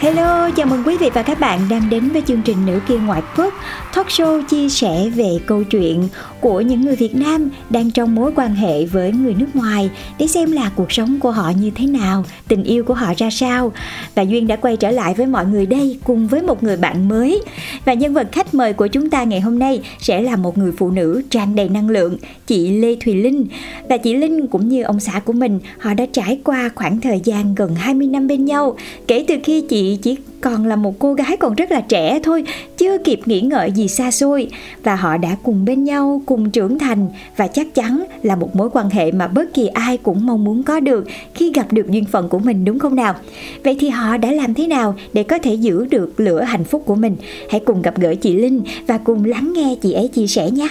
Hello, chào mừng quý vị và các bạn đang đến với chương trình Nữ kia ngoại quốc, talk show chia sẻ về câu chuyện của những người Việt Nam đang trong mối quan hệ với người nước ngoài để xem là cuộc sống của họ như thế nào, tình yêu của họ ra sao. Và Duyên đã quay trở lại với mọi người đây cùng với một người bạn mới. Và nhân vật khách mời của chúng ta ngày hôm nay sẽ là một người phụ nữ tràn đầy năng lượng, chị Lê Thùy Linh. Và chị Linh cũng như ông xã của mình, họ đã trải qua khoảng thời gian gần 20 năm bên nhau. Kể từ khi chị chỉ còn là một cô gái còn rất là trẻ thôi, chưa kịp nghĩ ngợi gì xa xôi và họ đã cùng bên nhau, cùng trưởng thành và chắc chắn là một mối quan hệ mà bất kỳ ai cũng mong muốn có được khi gặp được duyên phận của mình đúng không nào? Vậy thì họ đã làm thế nào để có thể giữ được lửa hạnh phúc của mình? Hãy cùng gặp gỡ chị Linh và cùng lắng nghe chị ấy chia sẻ nhé.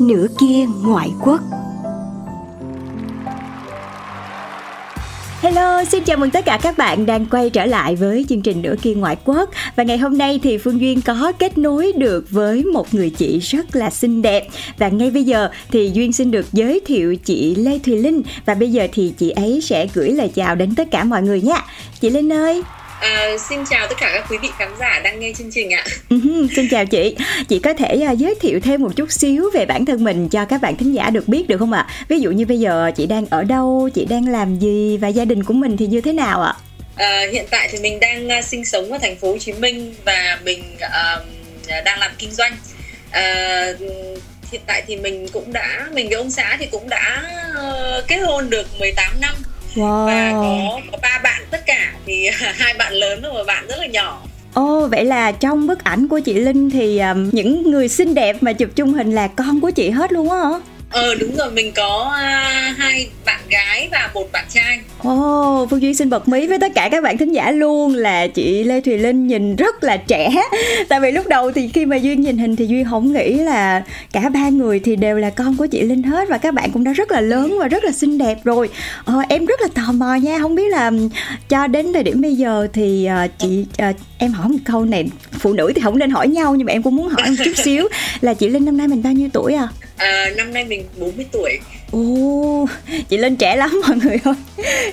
Nửa kia ngoại quốc Hello, xin chào mừng tất cả các bạn đang quay trở lại với chương trình Nửa kia ngoại quốc. Và ngày hôm nay thì Phương Duyên có kết nối được với một người chị rất là xinh đẹp. Và ngay bây giờ thì Duyên xin được giới thiệu chị Lê Thùy Linh. Và bây giờ thì chị ấy sẽ gửi lời chào đến tất cả mọi người nha. Chị Linh ơi! À, xin chào tất cả các quý vị khán giả đang nghe chương trình ạ. Uh-huh, xin chào chị. Chị có thể uh, giới thiệu thêm một chút xíu về bản thân mình cho các bạn thính giả được biết được không ạ? Ví dụ như bây giờ chị đang ở đâu, chị đang làm gì và gia đình của mình thì như thế nào ạ? À, hiện tại thì mình đang uh, sinh sống ở thành phố Hồ Chí Minh và mình uh, đang làm kinh doanh. Uh, hiện tại thì mình cũng đã mình với ông xã thì cũng đã uh, kết hôn được 18 năm wow. và có có ba bạn tất cả thì hai bạn lớn và một bạn rất là nhỏ Ồ oh, vậy là trong bức ảnh của chị Linh thì um, những người xinh đẹp mà chụp chung hình là con của chị hết luôn á hả? Ờ đúng rồi mình có uh, hai bạn gái và một bạn trai. Ồ, oh, Phương Duyên xin bật mí với tất cả các bạn thính giả luôn là chị Lê Thùy Linh nhìn rất là trẻ. Tại vì lúc đầu thì khi mà Duyên nhìn hình thì Duyên không nghĩ là cả ba người thì đều là con của chị Linh hết và các bạn cũng đã rất là lớn và rất là xinh đẹp rồi. Ờ, em rất là tò mò nha, không biết là cho đến thời điểm bây giờ thì uh, chị uh, em hỏi một câu này, phụ nữ thì không nên hỏi nhau nhưng mà em cũng muốn hỏi một chút xíu là chị Linh năm nay mình bao nhiêu tuổi à? À, năm nay mình 40 tuổi. Ồ, chị Linh trẻ lắm mọi người ơi.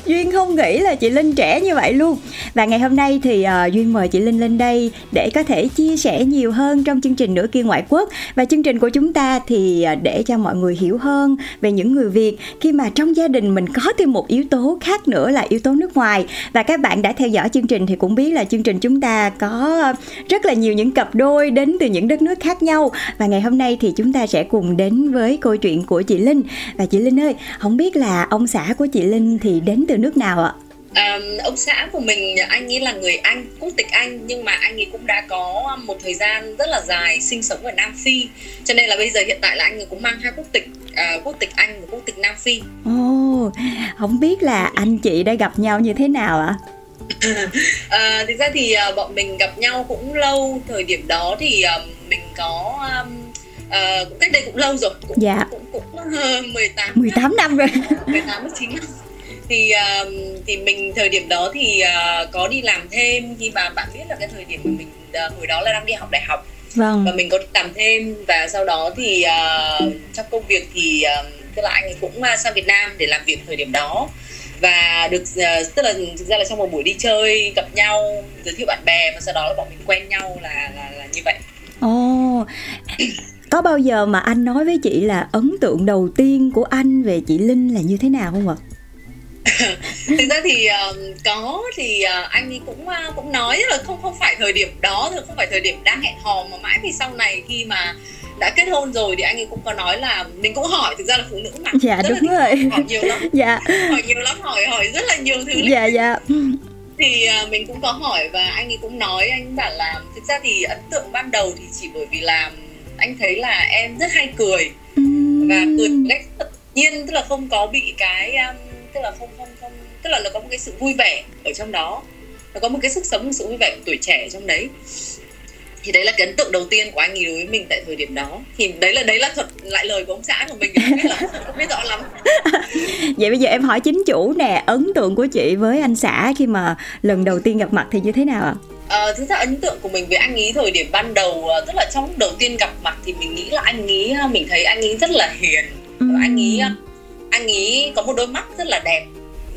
Duyên không nghĩ là chị Linh trẻ như vậy luôn. Và ngày hôm nay thì uh, Duyên mời chị Linh lên đây Để có thể chia sẻ nhiều hơn trong chương trình Nửa kia ngoại quốc. Và chương trình của chúng ta thì uh, để cho mọi người hiểu hơn Về những người Việt Khi mà trong gia đình mình có thêm một yếu tố khác nữa là yếu tố nước ngoài. Và các bạn đã theo dõi chương trình thì cũng biết là chương trình chúng ta có rất là nhiều những cặp đôi đến từ những đất nước khác nhau. Và ngày hôm nay thì chúng ta sẽ cùng đến với câu chuyện của chị Linh. Và chị Linh ơi, không biết là ông xã của chị Linh thì đến từ nước nào ạ? À, ông xã của mình anh ấy là người Anh, quốc tịch Anh nhưng mà anh ấy cũng đã có một thời gian rất là dài sinh sống ở Nam Phi cho nên là bây giờ hiện tại là anh ấy cũng mang hai quốc tịch uh, quốc tịch Anh và quốc tịch Nam Phi. Ồ, oh, không biết là anh chị đã gặp nhau như thế nào ạ? à, thực ra thì uh, bọn mình gặp nhau cũng lâu thời điểm đó thì um, mình có um, uh, cũng cách đây cũng lâu rồi cũng, dạ. cũng cũng, cũng uh, 18 18 năm, năm rồi. 18 19 năm. Thì uh, thì mình thời điểm đó thì uh, có đi làm thêm khi mà bạn biết là cái thời điểm mà mình uh, hồi đó là đang đi học đại học. Vâng. Và mình có làm thêm và sau đó thì uh, trong công việc thì uh, tức là anh ấy cũng sang Việt Nam để làm việc thời điểm đó. Và được uh, tức là thực ra là trong một buổi đi chơi gặp nhau giới thiệu bạn bè và sau đó là bọn mình quen nhau là là, là như vậy. Ồ. oh, có bao giờ mà anh nói với chị là ấn tượng đầu tiên của anh về chị Linh là như thế nào không ạ? thực ra thì uh, có thì uh, anh ấy cũng uh, cũng nói là không không phải thời điểm đó thôi không phải thời điểm đang hẹn hò mà mãi vì sau này khi mà đã kết hôn rồi thì anh ấy cũng có nói là mình cũng hỏi thực ra là phụ nữ mà dạ rất đúng rồi. hỏi nhiều lắm. Dạ. Hỏi nhiều lắm hỏi hỏi rất là nhiều thứ dạ dạ. Thì mình cũng có hỏi và anh ấy cũng nói anh bảo là thực ra thì ấn tượng ban đầu thì chỉ bởi vì là anh thấy là em rất hay cười. Và cười cách tự nhiên tức là không có bị cái um, tức là không không không tức là nó có một cái sự vui vẻ ở trong đó. Nó có một cái sức sống một sự vui vẻ của tuổi trẻ trong đấy. Thì đấy là cái ấn tượng đầu tiên của anh ấy đối với mình tại thời điểm đó. Thì đấy là đấy là thuật lại lời của ông xã của mình không biết là không biết rõ lắm. Vậy bây giờ em hỏi chính chủ nè ấn tượng của chị với anh xã khi mà lần đầu tiên gặp mặt thì như thế nào ạ? à, thực ra ấn tượng của mình với anh ấy thời điểm ban đầu tức là trong đầu tiên gặp mặt thì mình nghĩ là anh ấy mình thấy anh ấy rất là hiền. Uhm. anh ấy anh ấy có một đôi mắt rất là đẹp.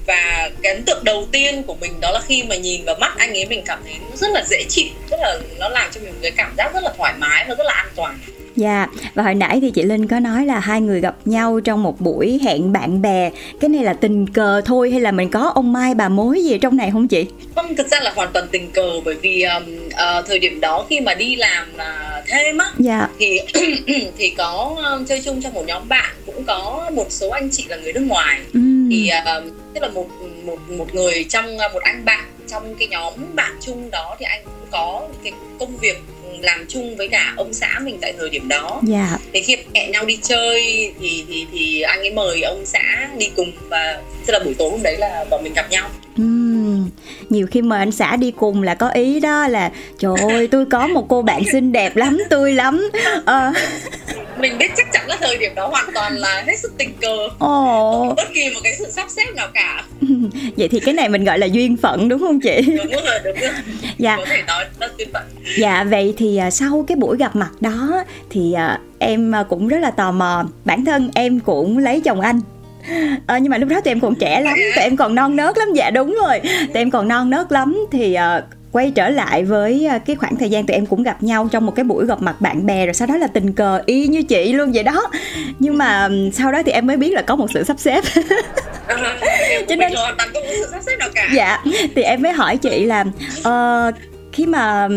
Và cái ấn tượng đầu tiên của mình đó là khi mà nhìn vào mắt anh ấy mình cảm thấy nó rất là dễ chịu rất là nó làm cho mình một cái cảm giác rất là thoải mái và rất là an toàn Dạ, và hồi nãy thì chị Linh có nói là hai người gặp nhau trong một buổi hẹn bạn bè Cái này là tình cờ thôi hay là mình có ông mai bà mối gì trong này không chị? Không, thực ra là hoàn toàn tình cờ bởi vì um, uh, thời điểm đó khi mà đi làm uh, thêm á dạ. Thì thì có uh, chơi chung trong một nhóm bạn cũng có một số anh chị là người nước ngoài ừ. Thì uh, tức là một một một người trong uh, một anh bạn trong cái nhóm bạn chung đó thì anh cũng có cái công việc làm chung với cả ông xã mình tại thời điểm đó. Dạ. thì khi hẹn nhau đi chơi thì thì thì anh ấy mời ông xã đi cùng và tức là buổi tối hôm đấy là bọn mình gặp nhau. Uhm, nhiều khi mời anh xã đi cùng là có ý đó là trời ơi tôi có một cô bạn xinh đẹp lắm tươi lắm. À. mình biết chắc chắn là thời điểm đó hoàn toàn là hết sức tình cờ. Không bất kỳ một cái sự sắp xếp nào cả. Vậy thì cái này mình gọi là duyên phận đúng không chị? Đúng rồi đúng rồi dạ. Có thể nói là duyên phận dạ vậy thì à, sau cái buổi gặp mặt đó thì à, em à, cũng rất là tò mò. Bản thân em cũng lấy chồng anh. À, nhưng mà lúc đó tụi em còn trẻ lắm tụi em còn non nớt lắm. Dạ đúng rồi. Tụi em còn non nớt lắm thì uh, quay trở lại với cái khoảng thời gian tụi em cũng gặp nhau trong một cái buổi gặp mặt bạn bè rồi sau đó là tình cờ y như chị luôn vậy đó nhưng mà sau đó thì em mới biết là có một sự sắp xếp cho nên dạ thì em mới hỏi chị là uh, khi mà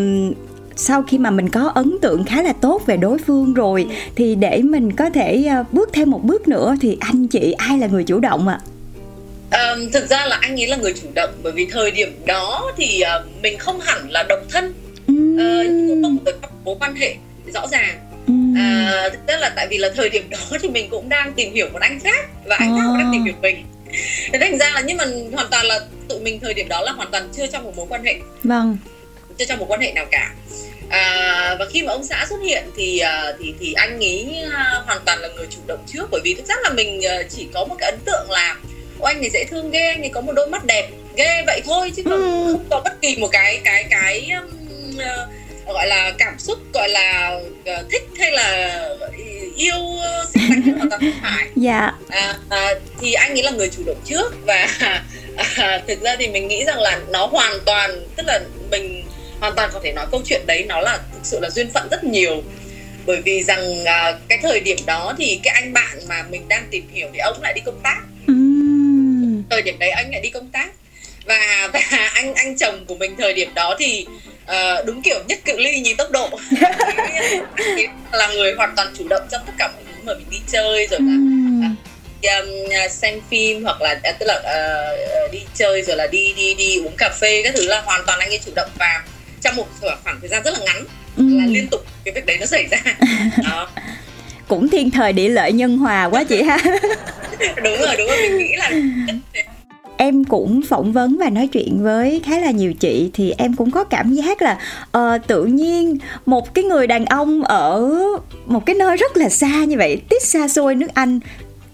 sau khi mà mình có ấn tượng khá là tốt về đối phương rồi thì để mình có thể bước thêm một bước nữa thì anh chị ai là người chủ động ạ? À? Um, thực ra là anh ấy là người chủ động bởi vì thời điểm đó thì uh, mình không hẳn là độc thân uhm. uh, cũng không có mối quan hệ rõ ràng uhm. à, thực ra là tại vì là thời điểm đó thì mình cũng đang tìm hiểu một anh khác và anh oh. khác cũng đang tìm hiểu mình thế thành ra là nhưng mà hoàn toàn là tụi mình thời điểm đó là hoàn toàn chưa trong một mối quan hệ vâng chưa trong một quan hệ nào cả à, và khi mà ông xã xuất hiện thì uh, thì thì anh ấy uh, hoàn toàn là người chủ động trước bởi vì thực ra là mình uh, chỉ có một cái ấn tượng là Ô, anh ấy dễ thương ghê anh ấy có một đôi mắt đẹp ghê vậy thôi chứ không, ừ. không có bất kỳ một cái cái cái uh, gọi là cảm xúc gọi là uh, thích hay là yêu xinh xắn toàn không phải dạ à, à, thì anh ấy là người chủ động trước và à, thực ra thì mình nghĩ rằng là nó hoàn toàn tức là mình hoàn toàn có thể nói câu chuyện đấy nó là thực sự là duyên phận rất nhiều bởi vì rằng à, cái thời điểm đó thì cái anh bạn mà mình đang tìm hiểu thì ông lại đi công tác uhm. Thời điểm đấy anh lại đi công tác. Và và anh anh chồng của mình thời điểm đó thì uh, đúng kiểu nhất cự ly nhìn tốc độ. Là người hoàn toàn chủ động trong tất cả mọi thứ mà mình đi chơi rồi là uhm. um, xem phim hoặc là tức là uh, đi chơi rồi là đi đi đi uống cà phê các thứ là hoàn toàn anh ấy chủ động. Và trong một khoảng thời gian rất là ngắn ừ. là liên tục cái việc đấy nó xảy ra. Đó. Cũng thiên thời địa lợi nhân hòa quá chị ha. Đúng rồi đúng rồi mình nghĩ là em cũng phỏng vấn và nói chuyện với khá là nhiều chị thì em cũng có cảm giác là uh, tự nhiên một cái người đàn ông ở một cái nơi rất là xa như vậy tít xa xôi nước anh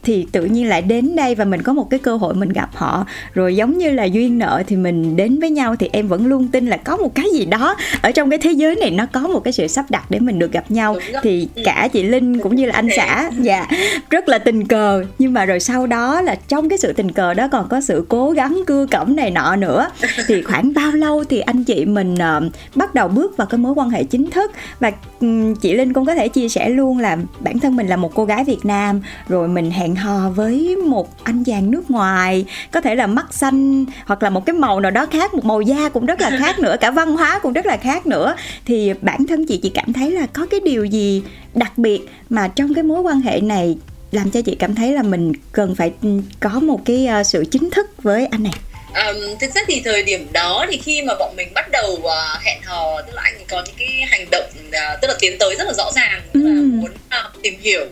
thì tự nhiên lại đến đây và mình có một cái cơ hội mình gặp họ. Rồi giống như là duyên nợ thì mình đến với nhau thì em vẫn luôn tin là có một cái gì đó. Ở trong cái thế giới này nó có một cái sự sắp đặt để mình được gặp nhau. Thì ừ. cả chị linh cũng như là anh xã dạ rất là tình cờ. Nhưng mà rồi sau đó là trong cái sự tình cờ đó còn có sự cố gắng cưa cẩm này nọ nữa. Thì khoảng bao lâu thì anh chị mình uh, bắt đầu bước vào cái mối quan hệ chính thức? Và um, chị linh cũng có thể chia sẻ luôn là bản thân mình là một cô gái việt nam rồi mình hẹn hò với một anh chàng nước ngoài. Có thể là mắt xanh hoặc là một cái màu nào đó khác một màu da cũng rất là khác nữa cả văn hóa cũng rất là khác nữa. Thì bản thân chị chị cảm thấy là có cái điều gì đặc biệt mà trong cái mối quan hệ này làm cho chị cảm thấy là mình cần phải có một cái ờ, sự chính thức với anh này? Um, thực ra thì thời điểm đó thì khi mà bọn mình bắt đầu uh, hẹn hò tức là anh có những cái hành động uh, tức là tiến tới rất là rõ ràng tức là muốn uh, tìm hiểu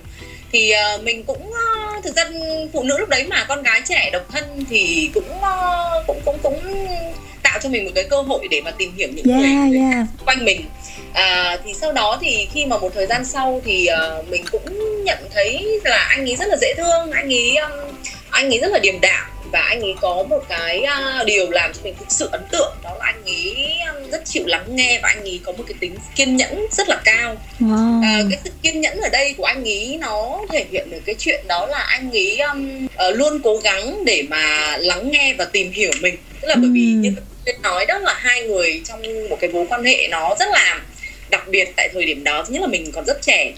thì uh, mình cũng uh, thực ra phụ nữ lúc đấy mà con gái trẻ độc thân thì cũng uh, cũng cũng cũng tạo cho mình một cái cơ hội để mà tìm hiểu những yeah, người yeah. quanh mình à, thì sau đó thì khi mà một thời gian sau thì uh, mình cũng nhận thấy là anh ấy rất là dễ thương anh ấy um, anh ấy rất là điềm đạm và anh ấy có một cái uh, điều làm cho mình thực sự ấn tượng đó là anh ấy rất chịu lắng nghe và anh ấy có một cái tính kiên nhẫn rất là cao. Wow. uh, cái sự kiên nhẫn ở đây của anh ấy nó thể hiện được cái chuyện đó là anh ấy um, uh, luôn cố gắng để mà lắng nghe và tìm hiểu mình. Tức là bởi vì như nói đó là hai người trong một cái mối quan hệ nó rất là đặc biệt tại thời điểm đó. Thứ nhất là mình còn rất trẻ.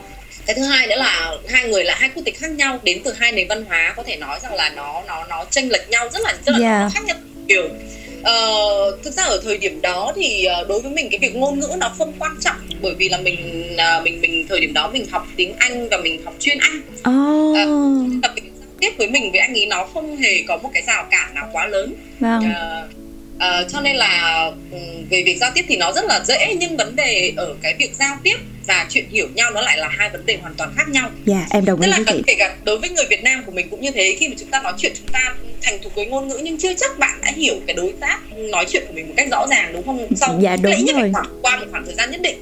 Cái thứ hai nữa là hai người là hai quốc tịch khác nhau đến từ hai nền văn hóa có thể nói rằng là nó nó nó chênh lệch nhau rất là rất là yeah. khác nhau nhiều Uh, thực ra ở thời điểm đó thì uh, đối với mình cái việc ngôn ngữ nó không quan trọng bởi vì là mình uh, mình mình thời điểm đó mình học tiếng Anh và mình học chuyên Anh. Oh. Uh, tập tiếp với mình với anh ấy nó không hề có một cái rào cản nào quá lớn. Vâng. Uh, uh, cho nên là um, về việc giao tiếp thì nó rất là dễ nhưng vấn đề ở cái việc giao tiếp và chuyện hiểu nhau nó lại là hai vấn đề hoàn toàn khác nhau. Dạ yeah, em đồng ý với chị. Kể cả đối với người Việt Nam của mình cũng như thế khi mà chúng ta nói chuyện chúng ta thành thục với ngôn ngữ nhưng chưa chắc bạn đã hiểu cái đối tác nói chuyện của mình một cách rõ ràng đúng không? Sau dạ đúng rồi. Khoảng, qua một khoảng thời gian nhất định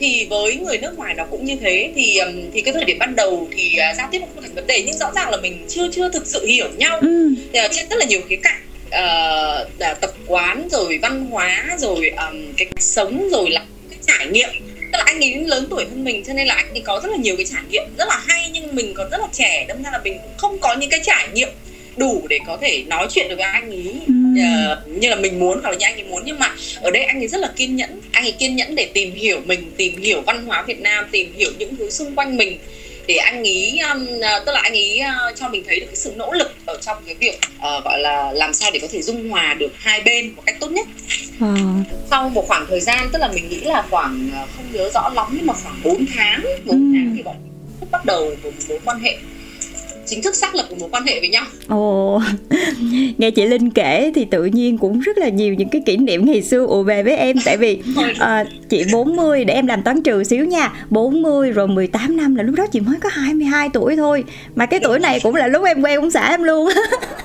thì với người nước ngoài nó cũng như thế thì thì cái thời điểm ban đầu thì uh, giao tiếp không thành vấn đề nhưng rõ ràng là mình chưa chưa thực sự hiểu nhau ừ. thì, uh, trên rất là nhiều khía cạnh uh, tập quán rồi văn hóa rồi um, cái sống rồi là cái trải nghiệm. Tức là anh ấy lớn tuổi hơn mình cho nên là anh ấy có rất là nhiều cái trải nghiệm rất là hay nhưng mình còn rất là trẻ đâm ra là mình cũng không có những cái trải nghiệm đủ để có thể nói chuyện được với anh ấy. Uh, như là mình muốn hoặc là như anh ấy muốn nhưng mà ở đây anh ấy rất là kiên nhẫn. Anh ấy kiên nhẫn để tìm hiểu mình tìm hiểu văn hóa Việt Nam tìm hiểu những thứ xung quanh mình để anh ý um, tức là anh ý uh, cho mình thấy được cái sự nỗ lực ở trong cái việc uh, gọi là làm sao để có thể dung hòa được hai bên một cách tốt nhất à. sau một khoảng thời gian tức là mình nghĩ là khoảng không nhớ rõ lắm nhưng mà khoảng 4 tháng 4 ừ. tháng thì bọn bắt đầu một mối quan hệ chính thức xác lập một mối quan hệ với nhau. Ồ, nghe chị Linh kể thì tự nhiên cũng rất là nhiều những cái kỷ niệm ngày xưa ùa về với em. Tại vì uh, chị 40 để em làm toán trừ xíu nha. 40 rồi 18 năm là lúc đó chị mới có 22 tuổi thôi. Mà cái tuổi này cũng là lúc em quen ông xã em luôn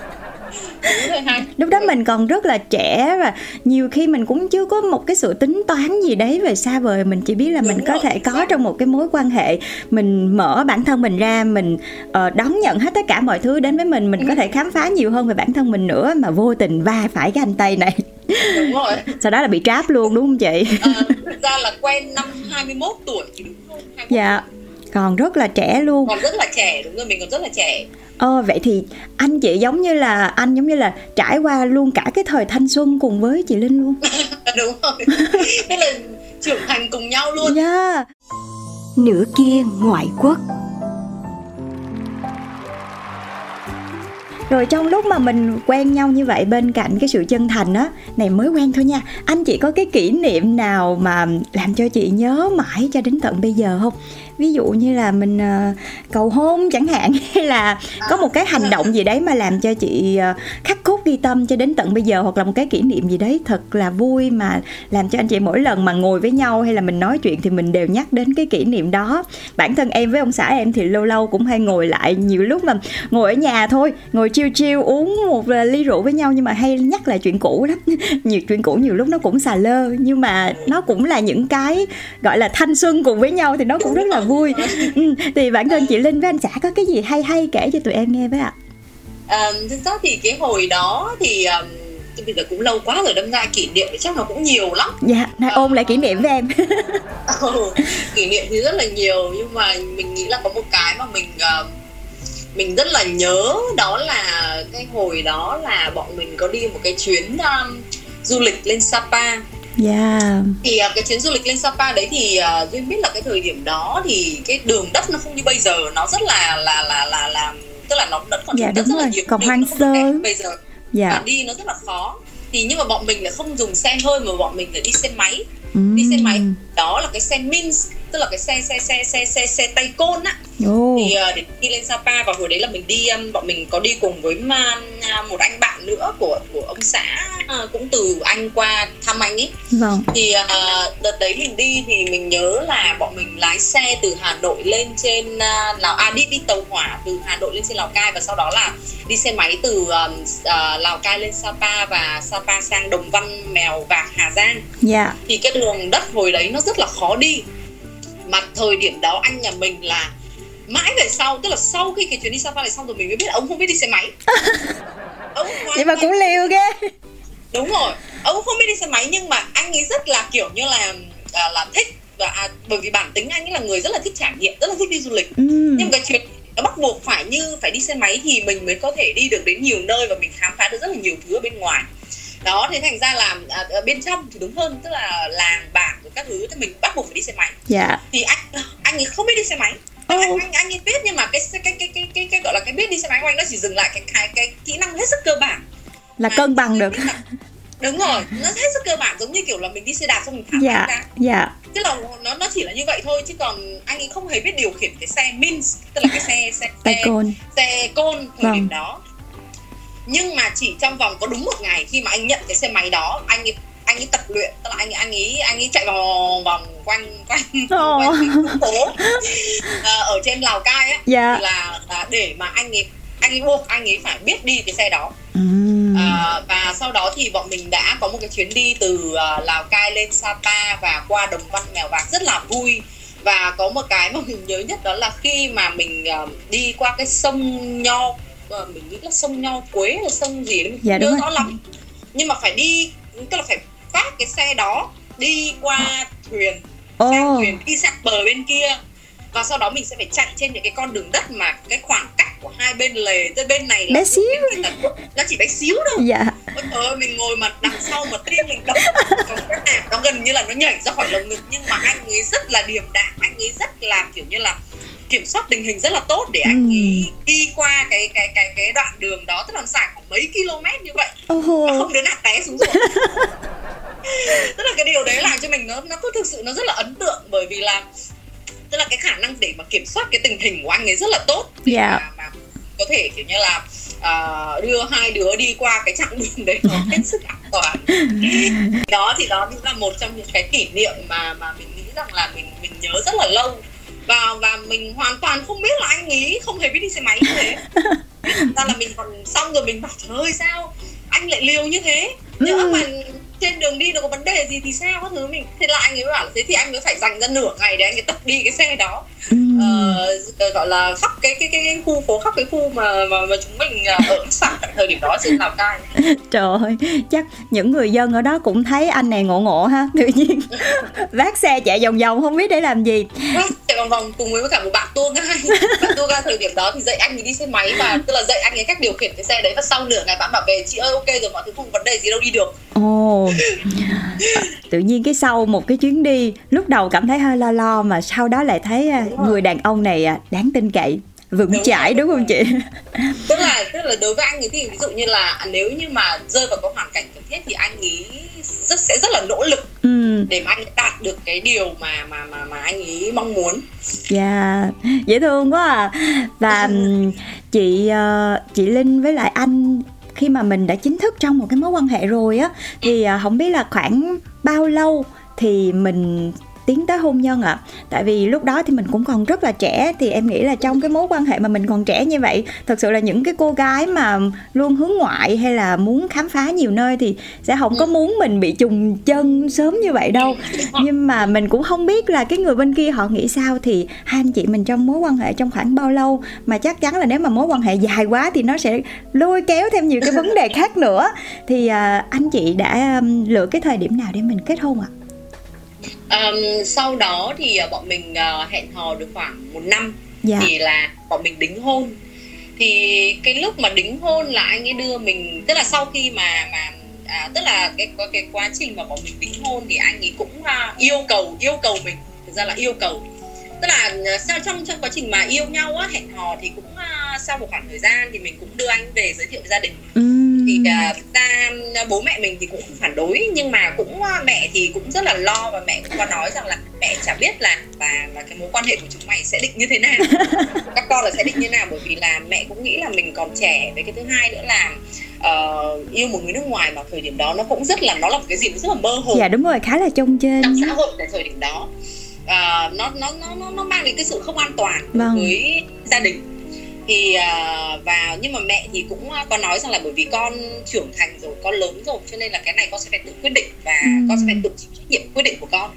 lúc đó mình còn rất là trẻ và nhiều khi mình cũng chưa có một cái sự tính toán gì đấy về xa vời. Mình chỉ biết là mình có thể có trong một cái mối quan hệ mình mở bản thân mình ra mình uh, đón nhận hết tất cả mọi thứ đến với mình. Mình có thể khám phá nhiều hơn về bản thân mình nữa mà vô tình va phải cái anh tây này. Đúng rồi. Sau đó là bị tráp luôn đúng không chị? À, thực ra là quen năm 21 tuổi thì đúng không? 21 dạ còn rất là trẻ luôn còn rất là trẻ đúng rồi mình còn rất là trẻ Ờ vậy thì anh chị giống như là anh giống như là trải qua luôn cả cái thời thanh xuân cùng với chị Linh luôn. Đúng rồi. Thế là trưởng thành cùng nhau luôn. Dạ. Yeah. Nửa kia ngoại quốc. rồi trong lúc mà mình quen nhau như vậy bên cạnh cái sự chân thành á này mới quen thôi nha anh chị có cái kỷ niệm nào mà làm cho chị nhớ mãi cho đến tận bây giờ không ví dụ như là mình uh, cầu hôn chẳng hạn hay là có một cái hành động gì đấy mà làm cho chị uh, khắc cốt ghi tâm cho đến tận bây giờ hoặc là một cái kỷ niệm gì đấy thật là vui mà làm cho anh chị mỗi lần mà ngồi với nhau hay là mình nói chuyện thì mình đều nhắc đến cái kỷ niệm đó. Bản thân em với ông xã em thì lâu lâu cũng hay ngồi lại nhiều lúc mà ngồi ở nhà thôi ngồi chiêu chiêu uống một ờ, ly rượu với nhau nhưng mà hay nhắc lại chuyện cũ lắm. Nhiều chuyện cũ nhiều lúc nó cũng xà lơ nhưng mà nó cũng là những cái gọi là thanh xuân cùng với nhau thì nó cũng rất là vui. Ừ, thì bản thân chị linh với anh xã có cái gì hay hay kể cho tụi em nghe với ạ? À, thực ra thì cái hồi đó thì um, bây giờ cũng lâu quá rồi đâm ra kỷ niệm thì chắc nó cũng nhiều lắm. Dạ này, ôn lại kỷ niệm với em. Ừ, kỷ niệm thì rất là nhiều nhưng mà mình nghĩ là có một cái mà mình uh, mình rất là nhớ đó là cái hồi đó là bọn mình có đi một cái chuyến um, du lịch lên Sapa Yeah. Dạ. thì uh, cái chuyến du lịch lên Sapa đấy thì uh, duyên biết là cái thời điểm đó thì cái đường đất nó không như bây giờ nó rất là là là là là tức là nó đất còn dạ, đất rất rồi. là nhiều còn hoang sơ bây giờ dạ và đi nó rất là khó thì nhưng mà bọn mình lại không dùng xe hơi mà bọn mình lại đi xe máy Ừm. đi xe máy đó là cái xe Mins tức là cái xe xe xe xe xe xe tay côn á. Ồ. thì uh, để đi lên Sapa và hồi đấy là mình đi um, bọn mình có đi cùng với ma, một anh bạn nữa của của ông xã uh, cũng từ anh qua thăm anh ấy vâng. Thì uh, đợt đấy mình đi thì mình nhớ là bọn mình lái xe từ Hà Nội lên trên uh, Lào à đi đi tàu hỏa từ Hà Nội lên trên Lào Cai và sau đó là đi xe máy từ um, uh, Lào Cai lên Sapa và Sapa sang Đồng Văn Mèo và Hà Giang. Dạ. Thì cái đường đất hồi đấy nó rất là khó đi mà thời điểm đó anh nhà mình là mãi về sau tức là sau khi cái chuyến đi Sapa này xong rồi mình mới biết ông không biết đi xe máy. Ông vậy mà cũng liều ghê. Đúng rồi ông không biết đi xe máy nhưng mà anh ấy rất là kiểu như là à, là thích và à, bởi vì bản tính anh ấy là người rất là thích trải nghiệm rất là thích đi du lịch. Ừm. nhưng cái chuyện nó bắt buộc phải như phải đi xe máy thì mình mới có thể đi được đến nhiều nơi và mình khám phá được rất là nhiều thứ ở bên ngoài đó thế thành ra là à, ở bên trong thì đúng hơn tức là làng bản rồi các thứ thì mình bắt buộc phải đi xe máy. Dạ. Thì anh anh ấy không biết đi xe máy. Anh, anh anh ấy biết nhưng mà cái cái cái cái cái, cái gọi là cái biết đi xe máy của anh nó chỉ dừng lại cái cái cái kỹ năng hết sức cơ bản. Là Mà cân bằng được. là- đúng rồi nó hết sức cơ bản giống như kiểu là mình đi xe đạp xong mình thả dạ ra. dạ. Tức là nó nó chỉ là như vậy thôi chứ còn anh ấy không hề biết điều khiển cái xe Mins tức là cái xe xe xe, côn. xe côn thời Vâng. điểm đó nhưng mà chỉ trong vòng có đúng một ngày khi mà anh nhận cái xe máy đó anh ấy anh ấy tập luyện tức là anh ấy anh ấy anh ấy chạy vòng vòng quanh quanh Ồ. quanh phố Ờ, ở trên Lào Cai á dạ thì là, là để mà anh ấy anh ấy buộc anh ấy phải biết đi cái xe đó. À, và sau đó thì bọn mình đã có một cái chuyến đi từ à, Lào Cai lên Sapa và qua Đồng Văn Mèo Vạc rất là vui và có một cái mà mình nhớ nhất đó là khi mà mình à, đi qua cái sông Nho ờ, mình nghĩ là sông Nho Quế hay sông gì đấy mình Dạ, đúng nhớ rõ lắm. Nhưng mà phải đi tức là phải phát cái xe đó đi qua thuyền sang Ồ. thuyền đi sang bờ bên kia. Và sau đó mình sẽ phải chạy trên những cái con đường đất mà cái khoảng cách của hai bên lề tới bên này là Bé xíu. là nó chỉ bé xíu đâu dạ. Ôi trời ơi, mình ngồi mà đằng sau mà tim mình đập Còn cái này nó gần như là nó nhảy ra khỏi lồng ngực. Nhưng mà anh ấy rất là điềm đạm Anh ấy rất là kiểu như là kiểm soát tình hình rất là tốt để anh Ừm. ấy đi qua cái cái cái cái đoạn đường đó tức là dài khoảng mấy km như vậy. Mà không đứa nào té xuống ruộng. Tức là cái điều đấy làm cho mình nó nó có thực sự nó rất là ấn tượng bởi vì là tức là cái khả năng để mà kiểm soát cái tình hình của anh ấy rất là tốt. Để Dạ. mà, mà có thể kiểu như là à, đưa hai đứa đi qua cái chặng đường đấy nó hết sức an toàn. Đó thì đó cũng là một trong những cái kỷ niệm mà mà mình nghĩ rằng là mình mình nhớ rất là lâu và và mình hoàn toàn không biết là anh ấy không hề biết đi xe máy như thế. Ra là mình còn xong rồi mình bảo trời ơi sao anh lại liều như thế? Nhỡ Ừ. mà trên đường đi nó có vấn đề gì thì sao các thứ? Mình thế là anh ấy bảo thế thì anh mới phải dành ra nửa ngày để anh ấy tập đi cái xe đó Ờ, gọi là khắp cái cái cái, cái khu phố khắp cái khu mà mà, mà chúng mình ờ, ở sạn tại thời điểm đó trên Lào Cai. Trời ơi, chắc những người dân ở đó cũng thấy anh này ngộ ngộ ha. Tự nhiên vác xe chạy vòng vòng không biết để làm gì. Chạy vòng vòng cùng với cả một bạn tour guide bạn tour guide thời điểm đó thì dạy anh ấy đi xe máy và tức là dạy anh ấy cách điều khiển cái xe đấy. Và sau nửa ngày bạn bảo về chị ơi ok rồi mọi thứ không vấn đề gì đâu đi được. Ồ. Tự nhiên cái sau một cái chuyến đi Lúc đầu cảm thấy hơi lo lo Mà sau đó lại thấy à, người đàn ông này à, đáng tin cậy Vững Đúng chãi đúng không chị? tức là tức là đối với anh ấy thì ví dụ như là nếu như mà rơi vào cái hoàn cảnh cần thiết thì anh ấy rất sẽ rất là nỗ lực Ừ, để mà anh ấy đạt được cái điều mà mà mà mà anh ấy mong muốn. Dạ Dễ thương quá à. Và chị ờ, chị Linh với lại anh khi mà mình đã chính thức trong một cái mối quan hệ rồi á thì à, không biết là khoảng bao lâu thì mình tiến tới hôn nhân ạ à. tại vì lúc đó thì mình cũng còn rất là trẻ thì em nghĩ là trong cái mối quan hệ mà mình còn trẻ như vậy thật sự là những cái cô gái mà luôn hướng ngoại hay là muốn khám phá nhiều nơi thì sẽ không có muốn mình bị trùng chân sớm như vậy đâu nhưng mà mình cũng không biết là cái người bên kia họ nghĩ sao thì hai anh chị mình trong mối quan hệ trong khoảng bao lâu mà chắc chắn là nếu mà mối quan hệ dài quá thì nó sẽ lôi kéo thêm nhiều cái vấn đề khác nữa thì à, anh chị đã um, lựa cái thời điểm nào để mình kết hôn ạ à? Um, sau đó thì uh, bọn mình uh, hẹn hò được khoảng một năm dạ. thì là bọn mình đính hôn thì cái lúc mà đính hôn là anh ấy đưa mình tức là sau khi mà mà à, tức là cái cái quá trình mà bọn mình đính hôn thì anh ấy cũng uh, yêu cầu yêu cầu mình thực ra là yêu cầu tức là ờ, sau trong trong quá trình mà yêu nhau á hẹn hò thì cũng uh, sau một khoảng thời gian thì mình cũng đưa anh về giới thiệu gia đình uhm. Thì uh, ra bố mẹ mình thì cũng không phản đối nhưng mà cũng uh, mẹ thì cũng rất là lo và mẹ cũng có nói rằng là mẹ chả biết là và là cái mối quan hệ của chúng mày sẽ định như thế nào các con là sẽ định như nào bởi vì là mẹ cũng nghĩ là mình còn trẻ. Với cái thứ hai nữa là uh, yêu một người nước ngoài mà thời điểm đó nó cũng rất là nó là một cái gì rất là mơ hồ. Dạ đúng rồi khá là trông trên trong xã hội tại thời điểm đó uh, nó nó nó nó mang đến cái sự không an toàn vâng. với gia đình thì uh, và nhưng mà mẹ thì cũng có nói rằng là bởi vì con trưởng thành rồi con lớn rồi cho nên là cái này con sẽ phải tự quyết định và ừ. con sẽ phải tự chịu trách nhiệm quyết định của con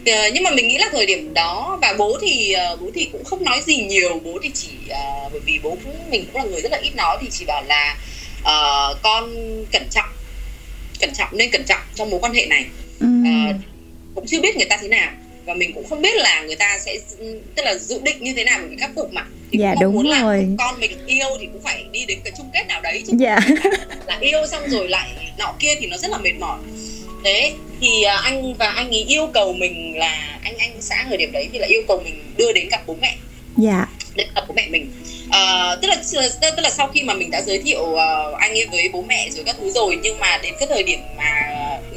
uh, nhưng mà mình nghĩ là thời điểm đó và bố thì uh, bố thì cũng không nói gì nhiều bố thì chỉ uh, bởi vì bố cũng mình cũng là người rất là ít nói thì chỉ bảo là uh, con cẩn trọng cẩn trọng nên cẩn trọng trong mối quan hệ này ừ. uh, cũng chưa biết người ta thế nào và mình cũng không biết là người ta sẽ tức là dự định như thế nào với các cụ mà. Thì dạ, đúng muốn rồi. là con mình yêu thì cũng phải đi đến cái chung kết nào đấy chứ. Dạ. là yêu xong rồi lại nọ kia thì nó rất là mệt mỏi. Thế thì à, anh và anh ấy yêu cầu mình là anh anh xã thời điểm đấy thì là yêu cầu mình đưa đến gặp bố mẹ. Dạ. Đến gặp bố mẹ mình uh, tức là tức là sau khi mà mình đã giới thiệu uh, anh ấy với bố mẹ rồi các thứ rồi nhưng mà đến cái thời điểm mà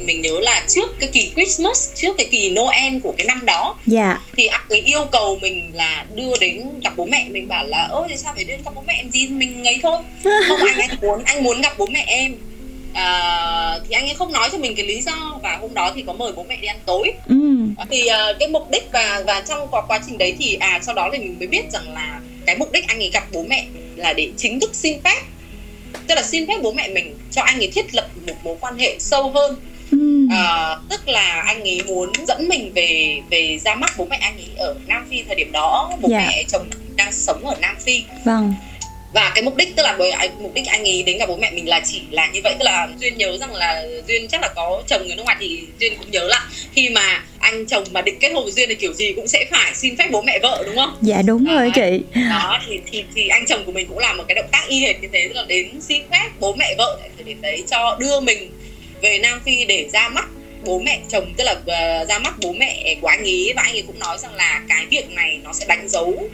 mình nhớ là trước cái kỳ Christmas trước cái kỳ Noel của cái năm đó dạ. thì anh ấy yêu cầu mình là đưa đến gặp bố mẹ. Mình bảo là ôi thì sao phải đưa gặp bố mẹ em gì? Mình ấy thôi. Không anh anh muốn anh muốn gặp bố mẹ em. À, thì anh ấy không nói cho mình cái lý do và hôm đó thì có mời bố mẹ đi ăn tối. Ừ. thì uh, cái mục đích và và trong quá, quá trình đấy thì à sau đó thì mình mới biết rằng là cái mục đích anh ấy gặp bố mẹ là để chính thức xin phép tức là xin phép bố mẹ mình cho anh ấy thiết lập một mối quan hệ sâu hơn ừ. à, tức là anh ấy muốn dẫn mình về về ra mắt bố mẹ anh ấy ở Nam Phi thời điểm đó bố yeah. Dạ. mẹ chồng đang sống ở Nam Phi vâng và cái mục đích tức là bởi anh mục đích anh ấy đến gặp bố mẹ mình là chỉ là như vậy. Tức là duyên nhớ rằng là duyên chắc là có chồng người nước ngoài thì duyên cũng nhớ là khi mà anh chồng mà định kết hôn với duyên thì kiểu gì cũng sẽ phải xin phép bố mẹ vợ đúng không? Dạ đúng đó, rồi chị. Đó thì, thì thì anh chồng của mình cũng làm một cái động tác y hệt như thế tức là đến xin phép bố mẹ vợ tại thời điểm đấy cho đưa mình về Nam Phi để ra mắt bố mẹ chồng. Tức là uh, ra mắt bố mẹ của anh ấy. Và anh ấy cũng nói rằng là cái việc này nó sẽ đánh dấu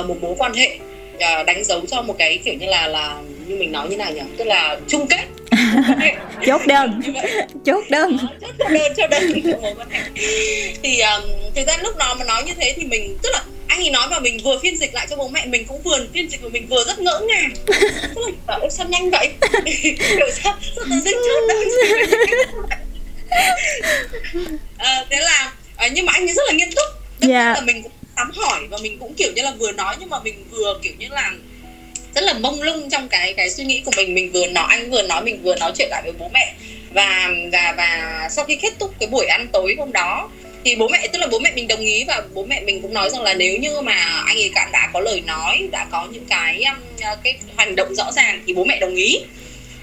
uh, một mối quan hệ đánh dấu cho một cái kiểu như là là như mình nói như nào nhỉ? Tức là chung kết. Chốt đơn. Chốt đơn. Chốt đơn chốt đơn. Thì um, thực ra lúc đó mà nói như thế thì mình tức là anh ấy nói và mình vừa phiên dịch lại cho bố mẹ mình cũng vừa phiên dịch và mình vừa rất ngỡ ngàng. Tức là bảo sao nhanh vậy? Kiểu sao sao tự dưng chốt đơn à, thế? Là à, nhưng mà anh ấy rất là nghiêm túc. Tức yeah. là mình cũng tắm hỏi và mình cũng kiểu như là vừa nói nhưng mà mình vừa kiểu như là rất là mông lung trong cái cái suy nghĩ của mình. Mình vừa nói, anh vừa nói, mình vừa nói chuyện lại với bố mẹ. Và và và sau khi kết thúc cái buổi ăn tối hôm đó, thì bố mẹ, tức là bố mẹ mình đồng ý và bố mẹ mình cũng nói rằng là nếu như mà anh ấy cả đã có lời nói, đã có những cái um, cái hành động rõ ràng thì bố mẹ đồng ý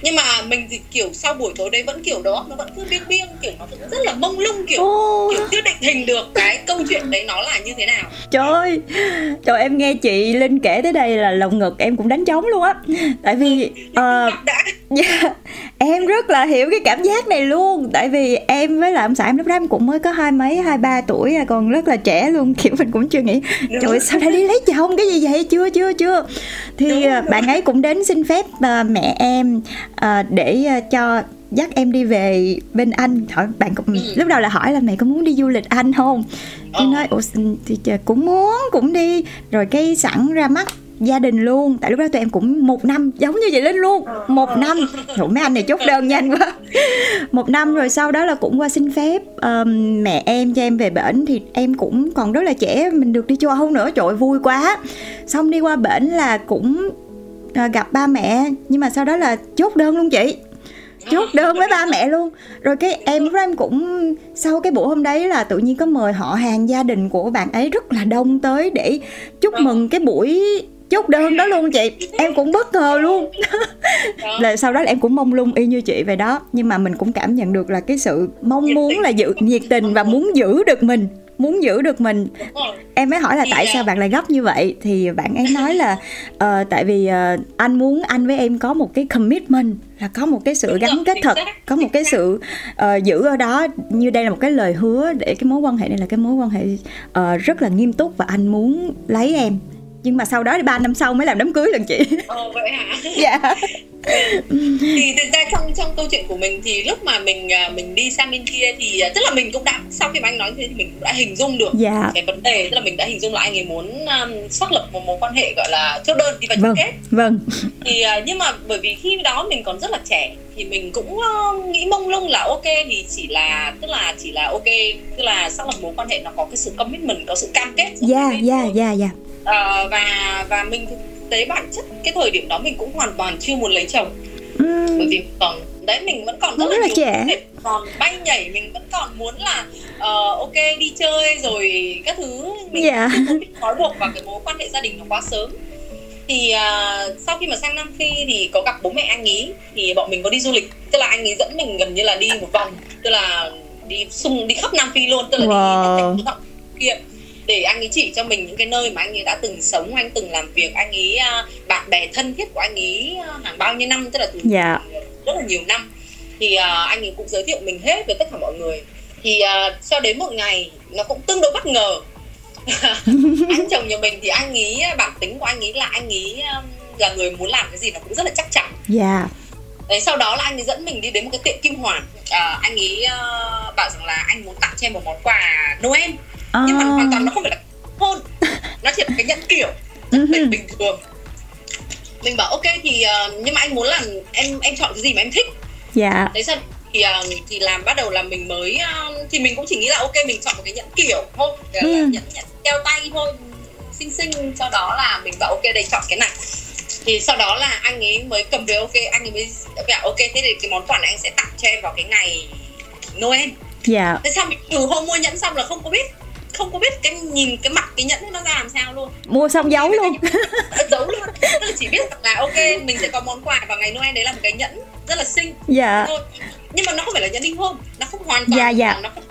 nhưng mà mình thì kiểu sau buổi tối đấy vẫn kiểu đó nó vẫn cứ biếng biếng kiểu nó vẫn rất là mông lung kiểu oh. kiểu chưa định hình được cái câu chuyện đấy nó là như thế nào. Trời ơi trời em nghe chị linh kể tới đây là lồng ngực em cũng đánh trống luôn á. Tại vì uh, yeah, em rất là hiểu cái cảm giác này luôn. Tại vì em với lại ông xã em lúc đó em cũng mới có hai mấy hai ba tuổi à, còn rất là trẻ luôn. Kiểu mình cũng chưa nghĩ trời sao đã đi lấy chồng cái gì vậy? Chưa chưa chưa. Thì Đúng uh, bạn ấy cũng đến xin phép uh, mẹ em uh, để uh, cho dắt em đi về bên anh. Hỏi bạn cũng, ừ. lúc đầu là hỏi là mẹ có muốn đi du lịch anh không? Ờ. nói ủa thì cũng muốn cũng đi. Rồi cái sẵn ra mắt gia đình luôn. Tại lúc đó tụi em cũng một năm giống như vậy linh luôn. Một năm. Trời, mấy anh này chốt đơn nhanh quá. Một năm rồi sau đó là cũng qua xin phép um, mẹ em cho em về bển. Thì em cũng còn rất là trẻ mình được đi châu âu nữa. Trời vui quá. Xong đi qua bển là cũng gặp ba mẹ nhưng mà sau đó là chốt đơn luôn chị. Chốt đơn với ba mẹ luôn. Rồi cái em với em cũng sau cái buổi hôm đấy là tự nhiên có mời họ hàng gia đình của bạn ấy rất là đông tới để chúc mừng cái buổi chốt đơn đó luôn chị. Em cũng bất ngờ luôn. Là sau đó là em cũng mong lung y như chị vậy đó. Nhưng mà mình cũng cảm nhận được là cái sự mong muốn là giữ nhiệt tình và muốn giữ được mình muốn giữ được mình. Em mới hỏi là tại sao bạn lại gấp như vậy? Thì bạn ấy nói là uh, tại vì uh, anh muốn anh với em có một cái commitment là có một cái sự gắn kết thật có một cái sự uh, giữ ở đó. Như đây là một cái lời hứa để cái mối quan hệ này là cái mối quan hệ uh, rất là nghiêm túc và anh muốn lấy em nhưng mà sau đó thì ba năm sau mới làm đám cưới lần chị Ồ vậy hả? dạ thì thực ra trong trong câu chuyện của mình thì lúc mà mình à, mình đi sang bên kia thì à, tức là mình cũng đã sau khi mà anh nói thế thì mình cũng đã hình dung được dạ. cái vấn đề tức là mình đã hình dung là anh ấy muốn um, xác lập một mối quan hệ gọi là chốt đơn đi vào vâng kết. vâng. Thì uh, nhưng mà bởi vì khi đó mình còn rất là trẻ thì mình cũng uh, nghĩ mông lung là ok thì chỉ là tức là chỉ là ok tức là xác lập mối quan hệ nó có cái sự commitment có sự cam kết dạ thôi. dạ dạ. Ờ, và và mình tế bản chất cái thời điểm đó mình cũng hoàn toàn chưa muốn lấy chồng bởi Ừm, vì còn đấy mình vẫn còn rất Rất là là trẻ. còn bay nhảy mình vẫn còn muốn là ờ, ok đi chơi rồi các thứ mình Dạ. không bị trói buộc vào cái mối quan hệ gia đình nó quá sớm thì à, sau khi mà sang Nam Phi thì có gặp bố mẹ anh ý thì bọn mình có đi du lịch tức là anh ấy dẫn mình gần như là đi một vòng tức là đi xung đi khắp Nam Phi luôn tức là Wow. đi phố kia để anh ấy chỉ cho mình những cái nơi mà anh ấy đã từng sống anh từng làm việc anh ấy à, bạn bè thân thiết của anh ấy à, hàng bao nhiêu năm tức là từ Dạ. rất là nhiều năm. Thì à, anh ấy cũng giới thiệu mình hết với tất cả mọi người. Thì à, cho đến một ngày nó cũng tương đối bất ngờ. Anh chồng nhà mình thì anh ấy bản tính của anh ấy là anh ấy là người muốn làm cái gì nó cũng rất là chắc chắn. Dạ. Đấy, sau đó là anh ấy dẫn mình đi đến một cái tiệm kim hoàn. À, anh ấy uh, bảo rằng là anh muốn tặng cho em một món quà Noel nhưng mà hoàn toàn nó không phải là hôn nó chỉ là cái nhẫn kiểu rất Ừ bình, bình thường. Mình bảo ok thì uh, nhưng mà anh muốn là em em chọn cái gì mà em thích? Dạ. Đấy sao thì uh, thì làm bắt đầu là mình mới uh, thì mình cũng chỉ nghĩ là ok mình chọn một cái nhẫn kiểu thôi là, là Ừ. nhẫn nhẫn đeo tay thôi xinh xinh. Sau đó là mình bảo ok đây chọn cái này. Thì sau đó là anh ấy mới cầm về ok anh ấy mới bảo ok thế thì cái món quà này anh sẽ tặng cho em vào cái ngày Noel. Dạ. Thế sao mình từ hôm mua nhẫn xong là không có biết không có biết cái nhìn cái mặt cái nhẫn nó ra làm sao luôn. Mua xong giấu luôn. giấu luôn. Tức là chỉ biết là ok mình sẽ có món quà vào ngày Noel đấy là một cái nhẫn rất là xinh. Dạ. Thôi. Nhưng mà nó không phải là nhẫn đính hôn nó không hoàn toàn Dạ, dạ. nó không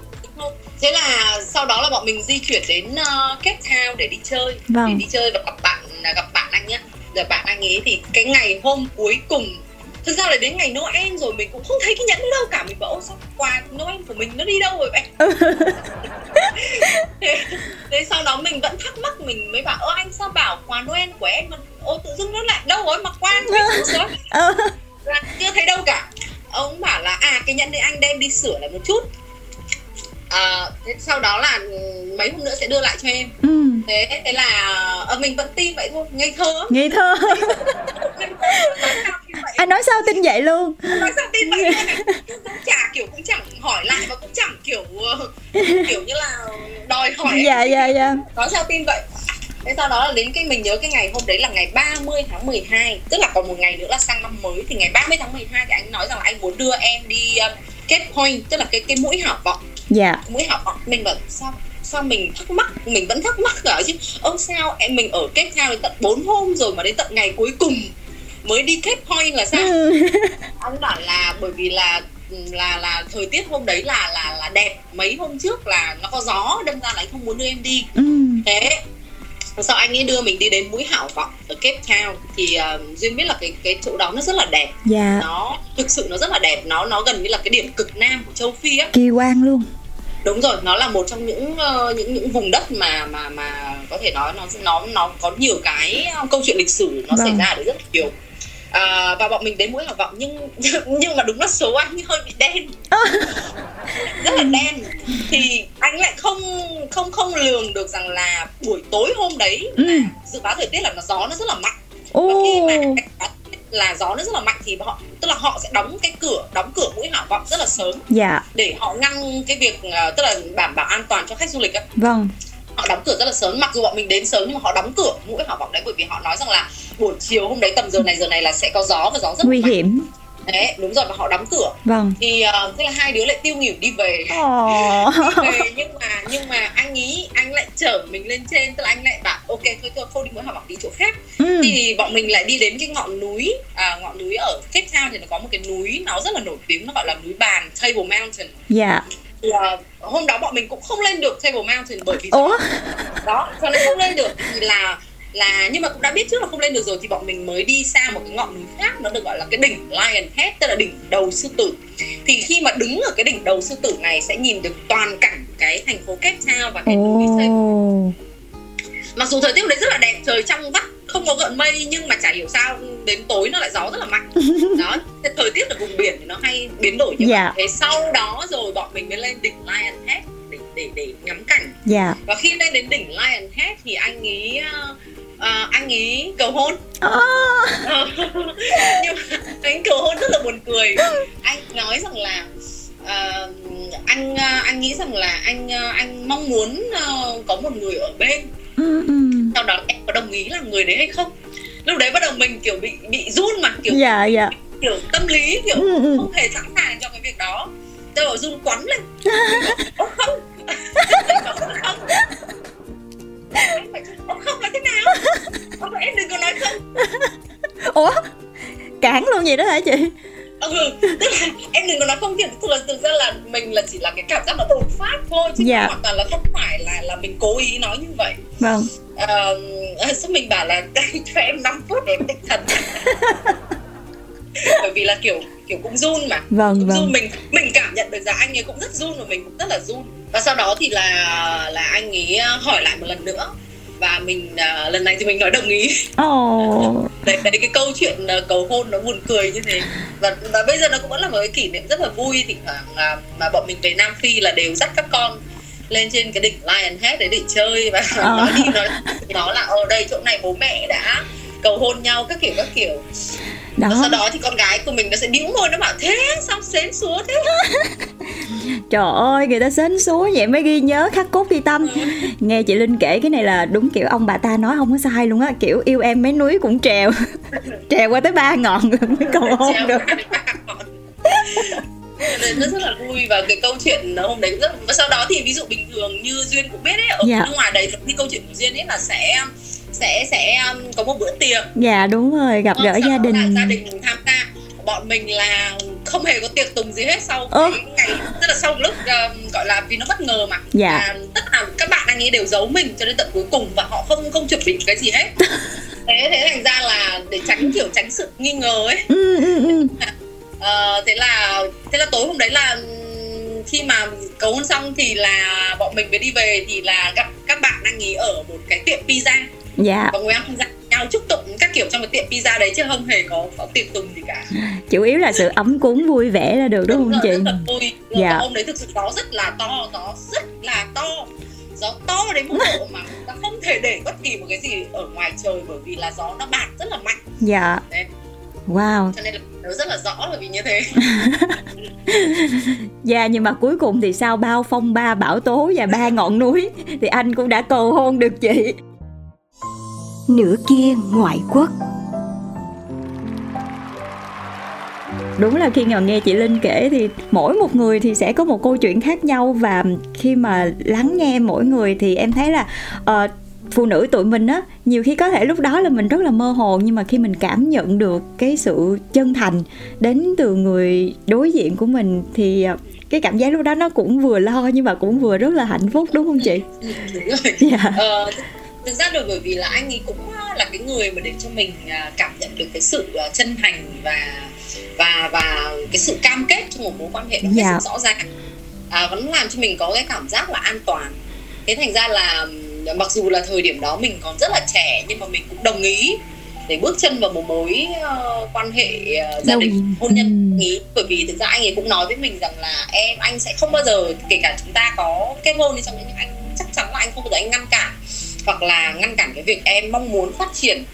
thế là sau đó là bọn mình di chuyển đến uh, Cape Town để đi chơi. Vâng. để đi chơi và gặp bạn gặp bạn anh nhá. Rồi bạn anh ấy thì cái ngày hôm cuối cùng thực ra là đến ngày Noel rồi mình cũng không thấy cái nhẫn đâu cả. Mình bảo ô sao quà Noel của mình nó đi đâu rồi vậy thế, thế sau đó mình vẫn thắc mắc mình mới bảo ơ anh sao bảo quà Noel của em mà ô tự dưng nó lại đâu rồi mà rồi Ờ, là chưa thấy đâu cả. Ông bảo là à cái nhẫn đấy anh đem đi sửa lại một chút. À, thế sau đó là ừ, mấy hôm nữa sẽ đưa lại cho em. Ừ, thế thế là ờ, mình vẫn tin vậy thôi ngây thơ. Ngây thơ. Anh nói sao tin vậy luôn? Nói sao tin vậy? Cũng chả kiểu cũng chẳng hỏi lại và cũng chẳng kiểu ờ, kiểu như là đòi hỏi dạ dạ dạ. Nói sao tin vậy thế sau đó là đến cái mình nhớ cái ngày hôm đấy là ngày 30 tháng 12 tức là còn một ngày nữa là sang năm mới thì ngày 30 tháng 12 thì anh nói rằng là anh muốn đưa em đi um, kết point tức là cái cái mũi hảo vọng dạ. Mũi hảo vọng mình bảo sao sao mình thắc mắc? Mình vẫn thắc mắc cả chứ. Ông sao em mình ở kết theo đến tận 4 hôm rồi mà đến tận ngày cuối cùng mới đi kết point là sao? Ừ. anh bảo là bởi vì là là là thời tiết hôm đấy là là là đẹp. Mấy hôm trước là nó có gió đâm ra là anh không muốn đưa em đi. Ừ. thế sau anh ấy đưa mình đi đến mũi hảo vọng ở Cape Town thì uh, duyên biết là cái cái chỗ đó nó rất là đẹp. Dạ. Nó thực sự nó rất là đẹp. Nó nó gần như là cái điểm cực nam của châu phi á. Kỳ quan luôn. Đúng rồi nó là một trong những ờ, những những vùng đất mà mà mà có thể nói nó nó nó có nhiều cái ờ, câu chuyện lịch sử nó Vâng. xảy ra được rất là nhiều à, và bọn mình đến mũi Hảo Vọng nhưng nhưng mà đúng là số anh hơi bị đen. Rất là đen. Thì anh lại không không không lường được rằng là buổi tối hôm đấy Ừ. là dự báo thời tiết là nó gió nó rất là mạnh. Và khi mà là gió nó rất là mạnh thì họ tức là họ sẽ đóng cái cửa đóng cửa mũi Hảo Vọng rất là sớm. Dạ, để họ ngăn cái việc ờ, tức là đảm bảo an toàn cho khách du lịch á. Vâng. họ đóng cửa rất là sớm mặc dù bọn mình đến sớm nhưng mà họ đóng cửa mũi Hảo Vọng đấy bởi vì họ nói rằng là buổi chiều hôm đấy tầm giờ này giờ này là sẽ có gió và gió rất Nguy mạnh hiểm. đấy đúng rồi và họ đóng cửa Vâng. thì uh, thế là hai đứa lại tiêu nghỉu đi về Ồ. về nhưng mà nhưng mà anh ý anh lại chở mình lên trên tức là anh lại bảo ok thôi thôi không đi mũi Hảo Vọng đi chỗ khác Ừ. thì bọn mình lại đi đến cái ngọn núi à, ngọn núi ở Cape Town thì nó có một cái núi nó rất là nổi tiếng nó gọi là núi bàn Table Mountain Dạ. thì, à, hôm đó bọn mình cũng không lên được Table Mountain bởi vì Ủa? đó cho nên không lên được thì là là nhưng mà cũng đã biết trước là không lên được rồi thì bọn mình mới đi sang một cái ngọn núi khác nó được gọi là cái đỉnh Lion Head tức là đỉnh đầu sư tử. Thì khi mà đứng ở cái đỉnh đầu sư tử này sẽ nhìn được toàn cảnh cái thành phố Cape Town và cái núi Ồ. mặc dù thời tiết đấy rất là đẹp trời trong vắt không có gợn mây nhưng mà chả hiểu sao đến tối nó lại gió rất là mạnh. Đó thời tiết ở vùng biển thì nó hay biến đổi như Dạ. vậy. Thế sau đó rồi bọn mình mới lên đỉnh Lion Head để để ngắm cảnh. Dạ. và khi lên đến đỉnh Lion Head thì anh ờ, ờ, anh ý cầu hôn. Ờ, nhưng mà anh cầu hôn rất là buồn cười. Anh nói rằng là ờ, anh ờ, anh nghĩ rằng là anh ờ, anh mong muốn ờ, có một người ở bên. Ừ. sau đó em có đồng ý là người đấy hay không? Lúc đấy bắt đầu mình kiểu bị bị run mà kiểu Dạ, dạ. kiểu tâm lý kiểu Ừ, không hề sẵn sàng cho cái việc đó. Tôi bảo run quắn lên. Không không không là thế nào Ồ, em đừng có nói không Ủa? Cản luôn vậy đó hả chị? ừ, tức là em đừng có nói không thiệt thực là thực ra là mình là chỉ là cái cảm giác nó đột phát thôi chứ Dạ. hoàn toàn là không phải là là mình cố ý nói như vậy Vâng. Ờ, xong mình bảo là cho em 5 phút để em định thần bởi vì là kiểu kiểu cũng run mà Vâng, cũng vâng. run mình mình cảm nhận được rằng anh ấy cũng rất run và mình cũng rất là run. Và sau đó thì là là anh ấy hỏi lại một lần nữa. Và mình à, lần này thì mình nói đồng ý. Ồ. đấy, đấy cái câu chuyện à, cầu hôn nó buồn cười như thế. Và, và bây giờ nó cũng vẫn là một cái kỷ niệm rất là vui. Thỉnh thoảng à, mà bọn mình về Nam Phi là đều dắt các con lên trên cái đỉnh Lion Head đấy để chơi. Và Ờ. nói đi nói nó là ở đây chỗ này bố mẹ đã cầu hôn nhau các kiểu các kiểu và Đó. sau đó thì con gái của mình nó sẽ bĩu môi nó bảo thế sao xến xúa thế Trời ơi, người ta sến súa vậy mới ghi nhớ khắc cốt ghi tâm. Nghe chị Linh kể cái này là đúng kiểu ông bà ta nói không có sai luôn á, kiểu yêu em mấy núi cũng trèo. trèo qua tới ba ngọn rồi mới cầu hôn được. nên rất rất là vui và cái câu chuyện hôm đấy rất và sau đó thì ví dụ bình thường như duyên cũng biết ấy ở Dạ. nước ngoài đấy thì câu chuyện của duyên ấy là sẽ sẽ sẽ um, có một bữa tiệc Dạ đúng rồi, gặp gỡ Sau gia đình. gia đình tham gia bọn mình là không hề có tiệc tùng gì hết sau Ơ. cái ngày tức là sau lúc um, gọi là vì nó bất ngờ mà Dạ. à, tất cả các bạn anh ấy đều giấu mình cho đến tận cuối cùng và họ không không chuẩn bị cái gì hết thế thế thành ra là để tránh kiểu tránh sự nghi ngờ ấy Ừ, ừ, ừ. Ờ, thế là thế là tối hôm đấy là khi mà cầu hôn xong thì là bọn mình mới đi về thì là gặp các bạn anh ấy ở một cái tiệm pizza Dạ, và ngồi ăn pizza nhau chúc tụng các kiểu trong cái tiệm pizza đấy chứ không hề có có tiệc tùng gì cả chủ yếu là sự ấm cúng vui vẻ là được đúng không rồi, chị? rất là vui Dạ. hôm đấy thực sự gió rất là to gió rất là to gió to đến mức độ mà ta không thể để bất kỳ một cái gì ở ngoài trời bởi vì là gió nó bạt rất là mạnh Dạ. Đấy. Wow. cho nên là nhớ rất là rõ là vì như thế Dạ nhưng mà cuối cùng thì sau bao phong ba bão tố và ba ngọn núi thì anh cũng đã cầu hôn được chị. Nửa kia ngoại quốc Đúng là khi mà nghe chị Linh kể thì mỗi một người thì sẽ có một câu chuyện khác nhau và khi mà lắng nghe mỗi người thì em thấy là ờ, phụ nữ tụi mình á nhiều khi có thể lúc đó là mình rất là mơ hồ nhưng mà khi mình cảm nhận được cái sự chân thành đến từ người đối diện của mình thì ờ, cái cảm giác lúc đó nó cũng vừa lo nhưng mà cũng vừa rất là hạnh phúc đúng không chị? đúng rồi Dạ. Ờ, thực- ra được bởi vì là anh ấy cũng à, là cái người mà để cho mình à, cảm nhận được cái sự à, chân thành và và và cái sự cam kết trong một mối quan hệ nó hết Dạ. rõ ràng. À, vẫn làm cho mình có cái cảm giác là an toàn. Thế thành ra là mặc dù là thời điểm đó mình còn rất là trẻ nhưng mà mình cũng đồng ý để bước chân vào một mối uh, quan hệ uh, gia đình hôn nhân ừ. ý. Bởi vì thực ra anh ấy cũng nói với mình rằng là em anh sẽ không bao giờ kể cả chúng ta có kết hôn đi trong những anh chắc chắn là anh không bao giờ anh ngăn cản hoặc là ngăn cản cái việc em mong muốn phát triển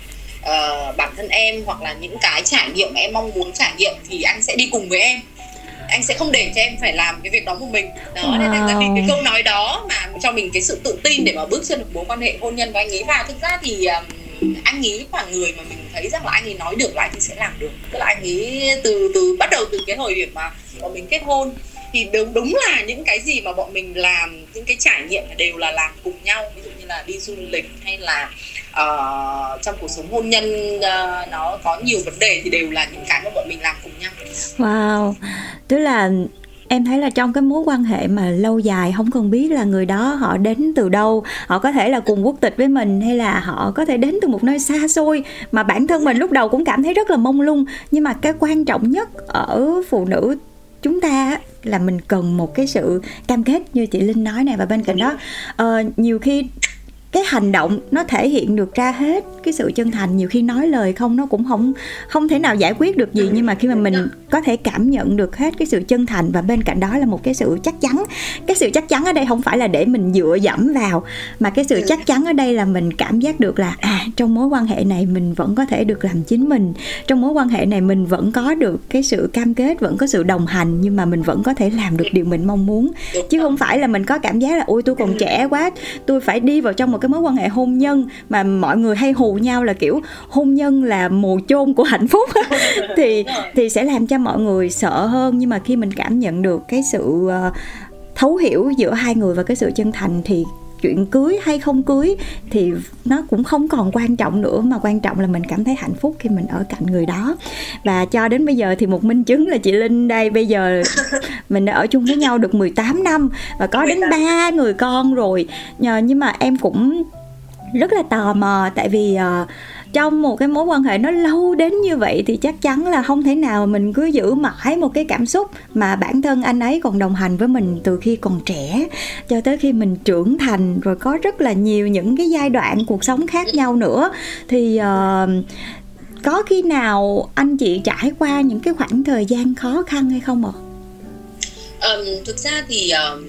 uh, bản thân em hoặc là những cái trải nghiệm em mong muốn trải nghiệm thì anh sẽ đi cùng với em. Anh sẽ không để cho em phải làm cái việc đó một mình. Đó wow. nên là vì cái câu nói đó mà cho mình cái sự tự tin để mà bước chân được mối quan hệ hôn nhân với anh ấy. Và thực ra thì um, anh ấy là người mà mình thấy rằng là anh ấy nói được là anh ấy sẽ làm được. Tức là anh ấy từ từ bắt đầu từ cái hồi điểm mà mình kết hôn thì đúng đúng là những cái gì mà bọn mình làm những cái trải nghiệm đều là làm cùng nhau. Ví dụ như là đi du lịch hay là uh, trong cuộc sống hôn nhân uh, nó có nhiều vấn đề thì đều là những cái mà bọn mình làm cùng nhau. Wow. Tức là em thấy là trong cái mối quan hệ mà lâu dài không cần biết là người đó họ đến từ đâu họ có thể là cùng quốc tịch với mình hay là họ có thể đến từ một nơi xa xôi mà bản thân mình lúc đầu cũng cảm thấy rất là mông lung. Nhưng mà cái quan trọng nhất ở phụ nữ chúng ta là mình cần một cái sự cam kết như chị linh nói này và bên cạnh đó uh, nhiều khi cái hành động nó thể hiện được ra hết cái sự chân thành. Nhiều khi nói lời không nó cũng không không thể nào giải quyết được gì nhưng mà khi mà mình có thể cảm nhận được hết cái sự chân thành và bên cạnh đó là một cái sự chắc chắn. Cái sự chắc chắn ở đây không phải là để mình dựa dẫm vào mà cái sự chắc chắn ở đây là mình cảm giác được là à trong mối quan hệ này mình vẫn có thể được làm chính mình. Trong mối quan hệ này mình vẫn có được cái sự cam kết vẫn có sự đồng hành nhưng mà mình vẫn có thể làm được điều mình mong muốn. Chứ không phải là mình có cảm giác là ôi tôi còn trẻ quá tôi phải đi vào trong một cái mối quan hệ hôn nhân mà mọi người hay hù nhau là kiểu hôn nhân là mồ chôn của hạnh phúc. Thì thì sẽ làm cho mọi người sợ hơn. Nhưng mà khi mình cảm nhận được cái sự ờ, thấu hiểu giữa hai người và cái sự chân thành thì chuyện cưới hay không cưới thì nó cũng không còn quan trọng nữa mà quan trọng là mình cảm thấy hạnh phúc khi mình ở cạnh người đó. Và cho đến bây giờ thì một minh chứng là chị Linh đây bây giờ mình đã ở chung với nhau được 18 năm và có đến ba người con rồi. Nhưng mà em cũng rất là tò mò tại vì uh, trong một cái mối quan hệ nó lâu đến như vậy thì chắc chắn là không thể nào mình cứ giữ mãi một cái cảm xúc mà bản thân anh ấy còn đồng hành với mình từ khi còn trẻ cho tới khi mình trưởng thành rồi có rất là nhiều những cái giai đoạn cuộc sống khác nhau nữa thì uh, có khi nào anh chị trải qua những cái khoảng thời gian khó khăn hay không ạ? Um, thực ra thì um,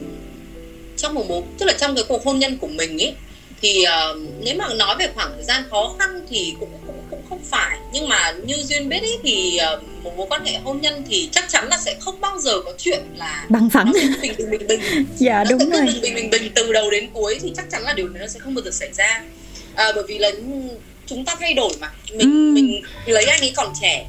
trong một mối tức là trong cái cuộc hôn nhân của mình ấy thì uh, nếu mà nói về khoảng thời gian khó khăn thì cũng cũng cũng không phải. Nhưng mà như duyên biết ý, thì uh, một mối quan hệ hôn nhân thì chắc chắn là sẽ không bao giờ có chuyện là bằng phẳng. bình bình bình bình. Dạ nó đúng sẽ rồi. bình bình bình bình từ đầu đến cuối thì chắc chắn là điều này nó sẽ không bao giờ xảy ra. À, bởi vì là chúng ta thay đổi mà. Mình ừ. mình lấy anh ấy còn trẻ.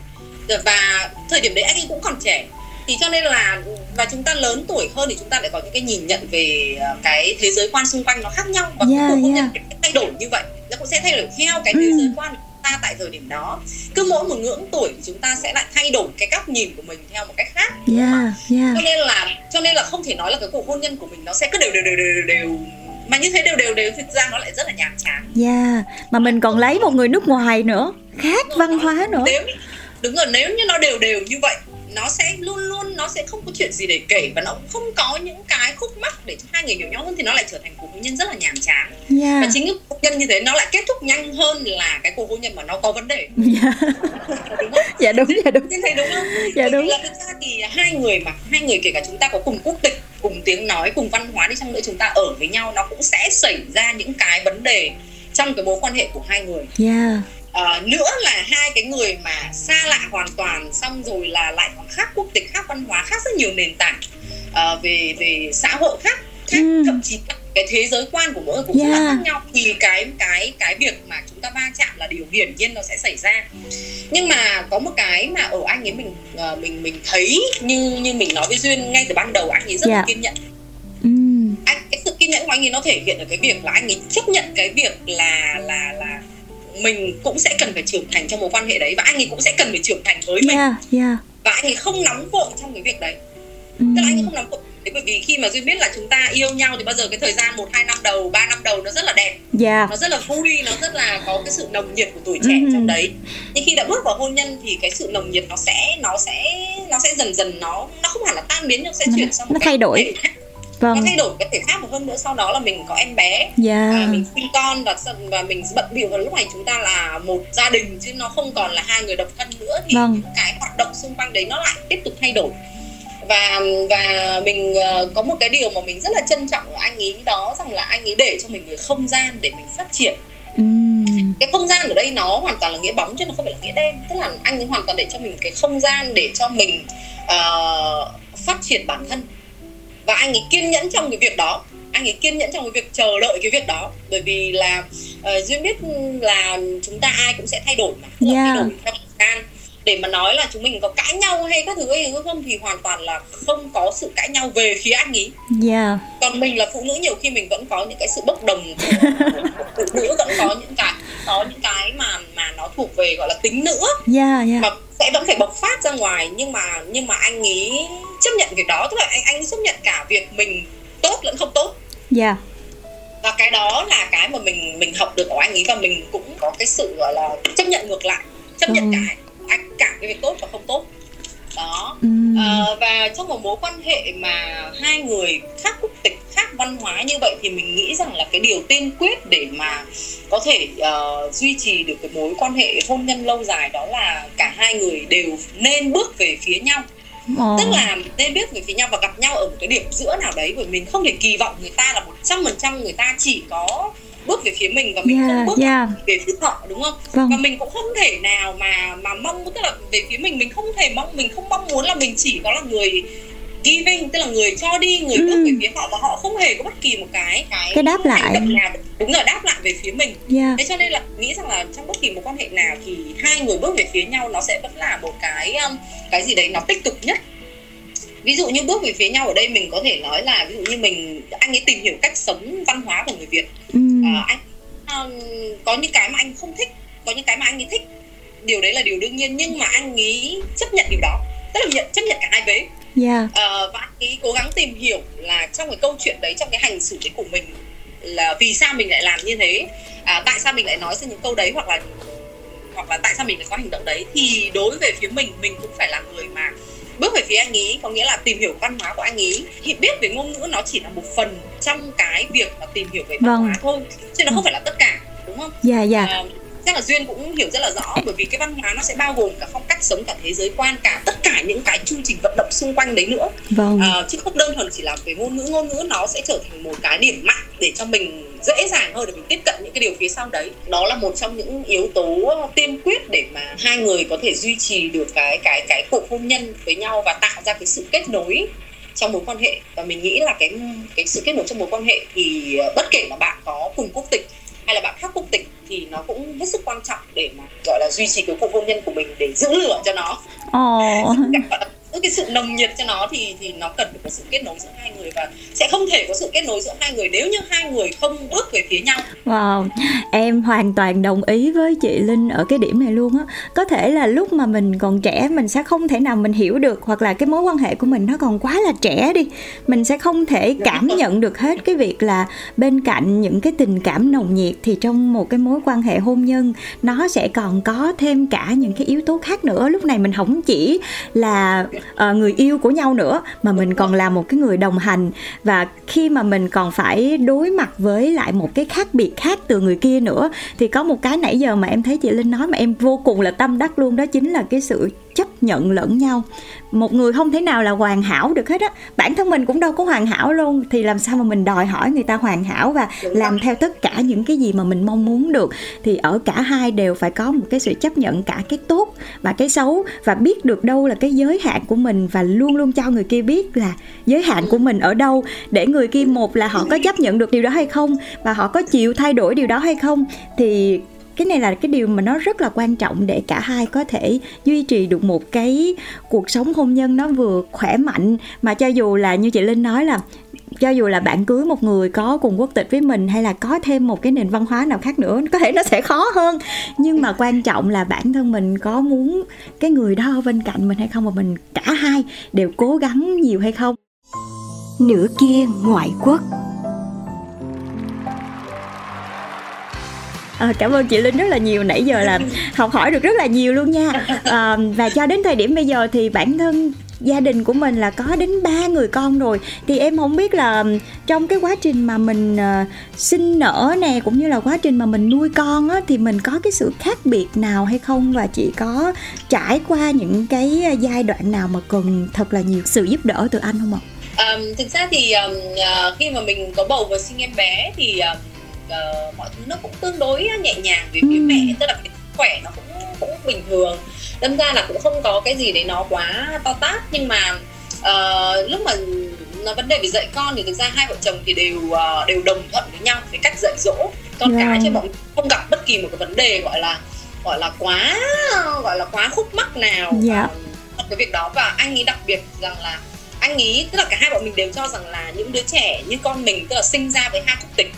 Và thời điểm đấy anh ấy cũng còn trẻ thì cho nên là và chúng ta lớn tuổi hơn thì chúng ta lại có những cái nhìn nhận về ờ, cái thế giới quan xung quanh nó khác nhau và yeah, hôn yeah. nhân thay đổi như vậy nó cũng sẽ thay đổi theo cái thế ừ. giới quan của ta tại thời điểm đó cứ mỗi một ngưỡng tuổi thì chúng ta sẽ lại thay đổi cái góc nhìn của mình theo một cách khác yeah, yeah. cho nên là cho nên là không thể nói là cái cuộc hôn nhân của mình nó sẽ cứ đều đều đều đều đều mà như thế đều đều đều thực ra nó lại rất là nhàm chán. Yeah, mà mình còn lấy một người nước ngoài nữa, khác văn hóa nữa. Nếu đúng rồi, nếu như nó đều đều như vậy nó sẽ luôn luôn nó sẽ không có chuyện gì để kể và nó cũng không có những cái khúc mắc để cho hai người hiểu nhau hơn thì nó lại trở thành cuộc hôn nhân rất là nhàm chán. Yeah. và chính cái cuộc nhân như thế nó lại kết thúc nhanh hơn là cái cuộc hôn nhân mà nó có vấn đề. Yeah. đúng không? dạ đúng dạ đúng. Thấy đúng không? Dạ đúng. là thực ra thì hai người mà hai người kể cả chúng ta có cùng quốc tịch cùng tiếng nói cùng văn hóa đi chăng nữa chúng ta ở với nhau nó cũng sẽ xảy ra những cái vấn đề trong cái mối quan hệ của hai người. Yeah uh, nữa là hai cái người mà xa lạ hoàn toàn xong rồi là lại còn khác quốc tịch khác văn hóa khác rất nhiều nền tảng uh, về về xã hội khác khác mm. thậm chí cái thế giới quan của mỗi người cũng yeah. rất là khác nhau thì cái cái cái việc mà chúng ta va chạm là điều hiển nhiên nó sẽ xảy ra nhưng mà có một cái mà ở anh ấy mình uh, mình mình thấy như như mình nói với duyên ngay từ ban đầu anh ấy rất yeah. là kiên nhẫn mm. anh cái sự kiên nhẫn của anh ấy nó thể hiện ở cái việc là anh ấy chấp nhận cái việc là là là mình cũng sẽ cần phải trưởng thành trong mối quan hệ đấy và anh ấy cũng sẽ cần phải trưởng thành với mình yeah, yeah. và anh ấy không nóng vội trong cái việc đấy mm. tức là anh ấy không nóng vội Thế bởi vì khi mà duyên biết là chúng ta yêu nhau thì bao giờ cái thời gian một hai năm đầu ba năm đầu nó rất là đẹp yeah. nó rất là vui nó rất là có cái sự nồng nhiệt của tuổi trẻ mm. trong đấy nhưng khi đã bước vào hôn nhân thì cái sự nồng nhiệt nó sẽ nó sẽ nó sẽ dần dần nó nó không hẳn là tan biến nhưng sẽ chuyển sang nó thay đổi vâng. nó thay đổi cái thể xác và hơn nữa sau đó là mình có em bé yeah. Dạ. à, mình sinh con và và mình bận bịu và lúc này chúng ta là một gia đình chứ nó không còn là hai người độc thân nữa thì vâng. những cái hoạt động xung quanh đấy nó lại tiếp tục thay đổi và và mình uh, có một cái điều mà mình rất là trân trọng ở anh ấy đó rằng là anh ấy để cho mình cái không gian để mình phát triển uhm. cái không gian ở đây nó hoàn toàn là nghĩa bóng chứ nó không phải là nghĩa đen tức là anh ấy hoàn toàn để cho mình cái không gian để cho mình uh, phát triển bản thân và anh ấy kiên nhẫn trong cái việc đó. Anh ấy kiên nhẫn trong cái việc chờ đợi cái việc đó. Bởi vì là uh, duyên biết là chúng ta ai cũng sẽ thay đổi mà. Yeah. thay đổi theo thời gian để mà nói là chúng mình có cãi nhau hay các thứ ấy không thì hoàn toàn là không có sự cãi nhau về phía anh ấy yeah. còn mình là phụ nữ nhiều khi mình vẫn có những cái sự bốc đồng phụ nữ vẫn có những cái có những cái mà mà nó thuộc về gọi là tính nữ yeah, yeah. mà sẽ vẫn phải bộc phát ra ngoài nhưng mà nhưng mà anh ấy chấp nhận việc đó tức là anh anh ấy chấp nhận cả việc mình tốt lẫn không tốt yeah và cái đó là cái mà mình mình học được của anh ấy và mình cũng có cái sự gọi là chấp nhận ngược lại chấp nhận ừ. cả anh cả cái việc tốt và không tốt đó ừ. à, và trong một mối quan hệ mà hai người khác quốc tịch khác văn hóa như vậy thì mình nghĩ rằng là cái điều tiên quyết để mà có thể uh, duy trì được cái mối quan hệ hôn nhân lâu dài đó là cả hai người đều nên bước về phía nhau Ờ. tức là nên biết về phía nhau và gặp nhau ở một cái điểm giữa nào đấy bởi mình không thể kỳ vọng người ta là một trăm phần trăm người ta chỉ có bước về phía mình và mình yeah, không bước yeah. về phía họ đúng không vâng. và mình cũng không thể nào mà mà mong tức là về phía mình mình không thể mong mình không mong muốn là mình chỉ có là người giving tức là người cho đi người ừ. bước về phía họ và họ không hề có bất kỳ một cái cái, cái đáp lại nào đúng rồi đáp lại về phía mình yeah. thế cho nên là nghĩ rằng là trong bất kỳ một quan hệ nào thì hai người bước về phía nhau nó sẽ vẫn là một cái um, cái gì đấy nó tích cực nhất ví dụ như bước về phía nhau ở đây mình có thể nói là ví dụ như mình anh ấy tìm hiểu cách sống văn hóa của người việt. Ừ. à, anh um, có những cái mà anh không thích có những cái mà anh ấy thích. Điều đấy là điều đương nhiên nhưng mà anh ấy chấp nhận điều đó. Tức là nhận chấp nhận cả hai vế. Yeah. à, và anh ấy cố gắng tìm hiểu là trong cái câu chuyện đấy trong cái hành xử đấy của mình là vì sao mình lại làm như thế? À, tại sao mình lại nói ra những câu đấy hoặc là hoặc là tại sao mình lại có hành động đấy? Thì đối về phía mình mình cũng phải là người mà bước về phía anh ý có nghĩa là tìm hiểu văn hóa của anh ý thì biết về ngôn ngữ nó chỉ là một phần trong cái việc mà tìm hiểu về văn vâng. hóa thôi chứ nó không phải là tất cả đúng không dạ yeah, dạ yeah. uh, chắc là duyên cũng hiểu rất là rõ bởi vì cái văn hóa nó sẽ bao gồm cả phong cách sống cả thế giới quan cả tất cả những cái chương trình vận động xung quanh đấy nữa. Vâng. à, chứ không đơn thuần chỉ là về ngôn ngữ ngôn ngữ nó sẽ trở thành một cái điểm mạnh để cho mình dễ dàng hơn để mình tiếp cận những cái điều phía sau đấy. Đó là một trong những yếu tố tiên quyết để mà hai người có thể duy trì được cái cái cái cuộc hôn nhân với nhau và tạo ra cái sự kết nối trong mối quan hệ. Và mình nghĩ là cái cái sự kết nối trong mối quan hệ thì bất kể là bạn có cùng quốc tịch hay là bạn khác quốc tịch thì nó cũng hết sức quan trọng để mà gọi là duy trì cái cuộc hôn nhân của mình để giữ lửa cho nó. Oh cái sự nồng nhiệt cho nó thì thì nó cần phải có sự kết nối giữa hai người và sẽ không thể có sự kết nối giữa hai người nếu như hai người không bước về phía nhau. Wow, em hoàn toàn đồng ý với chị Linh ở cái điểm này luôn á. Có thể là lúc mà mình còn trẻ mình sẽ không thể nào mình hiểu được hoặc là cái mối quan hệ của mình nó còn quá là trẻ đi, mình sẽ không thể cảm nhận được hết cái việc là bên cạnh những cái tình cảm nồng nhiệt thì trong một cái mối quan hệ hôn nhân nó sẽ còn có thêm cả những cái yếu tố khác nữa. Lúc này mình không chỉ là uh, người yêu của nhau nữa mà mình còn là một cái người đồng hành. Và khi mà mình còn phải đối mặt với lại một cái khác biệt khác từ người kia nữa thì có một cái nãy giờ mà em thấy chị linh nói mà em vô cùng là tâm đắc luôn đó chính là cái sự chấp nhận lẫn nhau. Một người không thể nào là hoàn hảo được hết á. Bản thân mình cũng đâu có hoàn hảo luôn. Thì làm sao mà mình đòi hỏi người ta hoàn hảo và làm theo tất cả những cái gì mà mình mong muốn được? Thì ở cả hai đều phải có một cái sự chấp nhận cả cái tốt và cái xấu và biết được đâu là cái giới hạn của mình và luôn luôn cho người kia biết là giới hạn của mình ở đâu để người kia một là họ có chấp nhận được điều đó hay không và họ có chịu thay đổi điều đó hay không. Thì cái này là cái điều mà nó rất là quan trọng để cả hai có thể duy trì được một cái cuộc sống hôn nhân nó vừa khỏe mạnh. Mà cho dù là như chị linh nói là, cho dù là bạn cưới một người có cùng quốc tịch với mình hay là có thêm một cái nền văn hóa nào khác nữa, có thể nó sẽ khó hơn. Nhưng mà quan trọng là bản thân mình có muốn cái người đó bên cạnh mình hay không và mình cả hai đều cố gắng nhiều hay không. Nửa kia ngoại quốc. À, cảm ơn chị linh rất là nhiều nãy giờ là học hỏi được rất là nhiều luôn nha. À, và cho đến thời điểm bây giờ thì bản thân gia đình của mình là có đến ba người con rồi. Thì em không biết là trong cái quá trình mà mình uh, sinh nở nè cũng như là quá trình mà mình nuôi con á thì mình có cái sự khác biệt nào hay không? Và chị có trải qua những cái giai đoạn nào mà cần thật là nhiều sự giúp đỡ từ anh không ạ? Um, thực ra thì um, uh, khi mà mình có bầu và sinh em bé thì um, uh, mọi thứ nó cũng tương đối nhẹ nhàng về phía ừ. mẹ tức là cái khỏe nó cũng cũng bình thường đâm ra là cũng không có cái gì đấy nó quá to tát nhưng mà uh, lúc mà nó vấn đề về dạy con thì thực ra hai vợ chồng thì đều uh, đều đồng thuận với nhau về cách dạy dỗ con yeah. cái chứ bọn không gặp bất kỳ một cái vấn đề gọi là gọi là quá gọi là quá khúc mắc nào yeah. Dạ. uh, cái việc đó và anh ấy đặc biệt rằng là anh ý tức là cả hai bọn mình đều cho rằng là những đứa trẻ như con mình tức là sinh ra với hai quốc tịch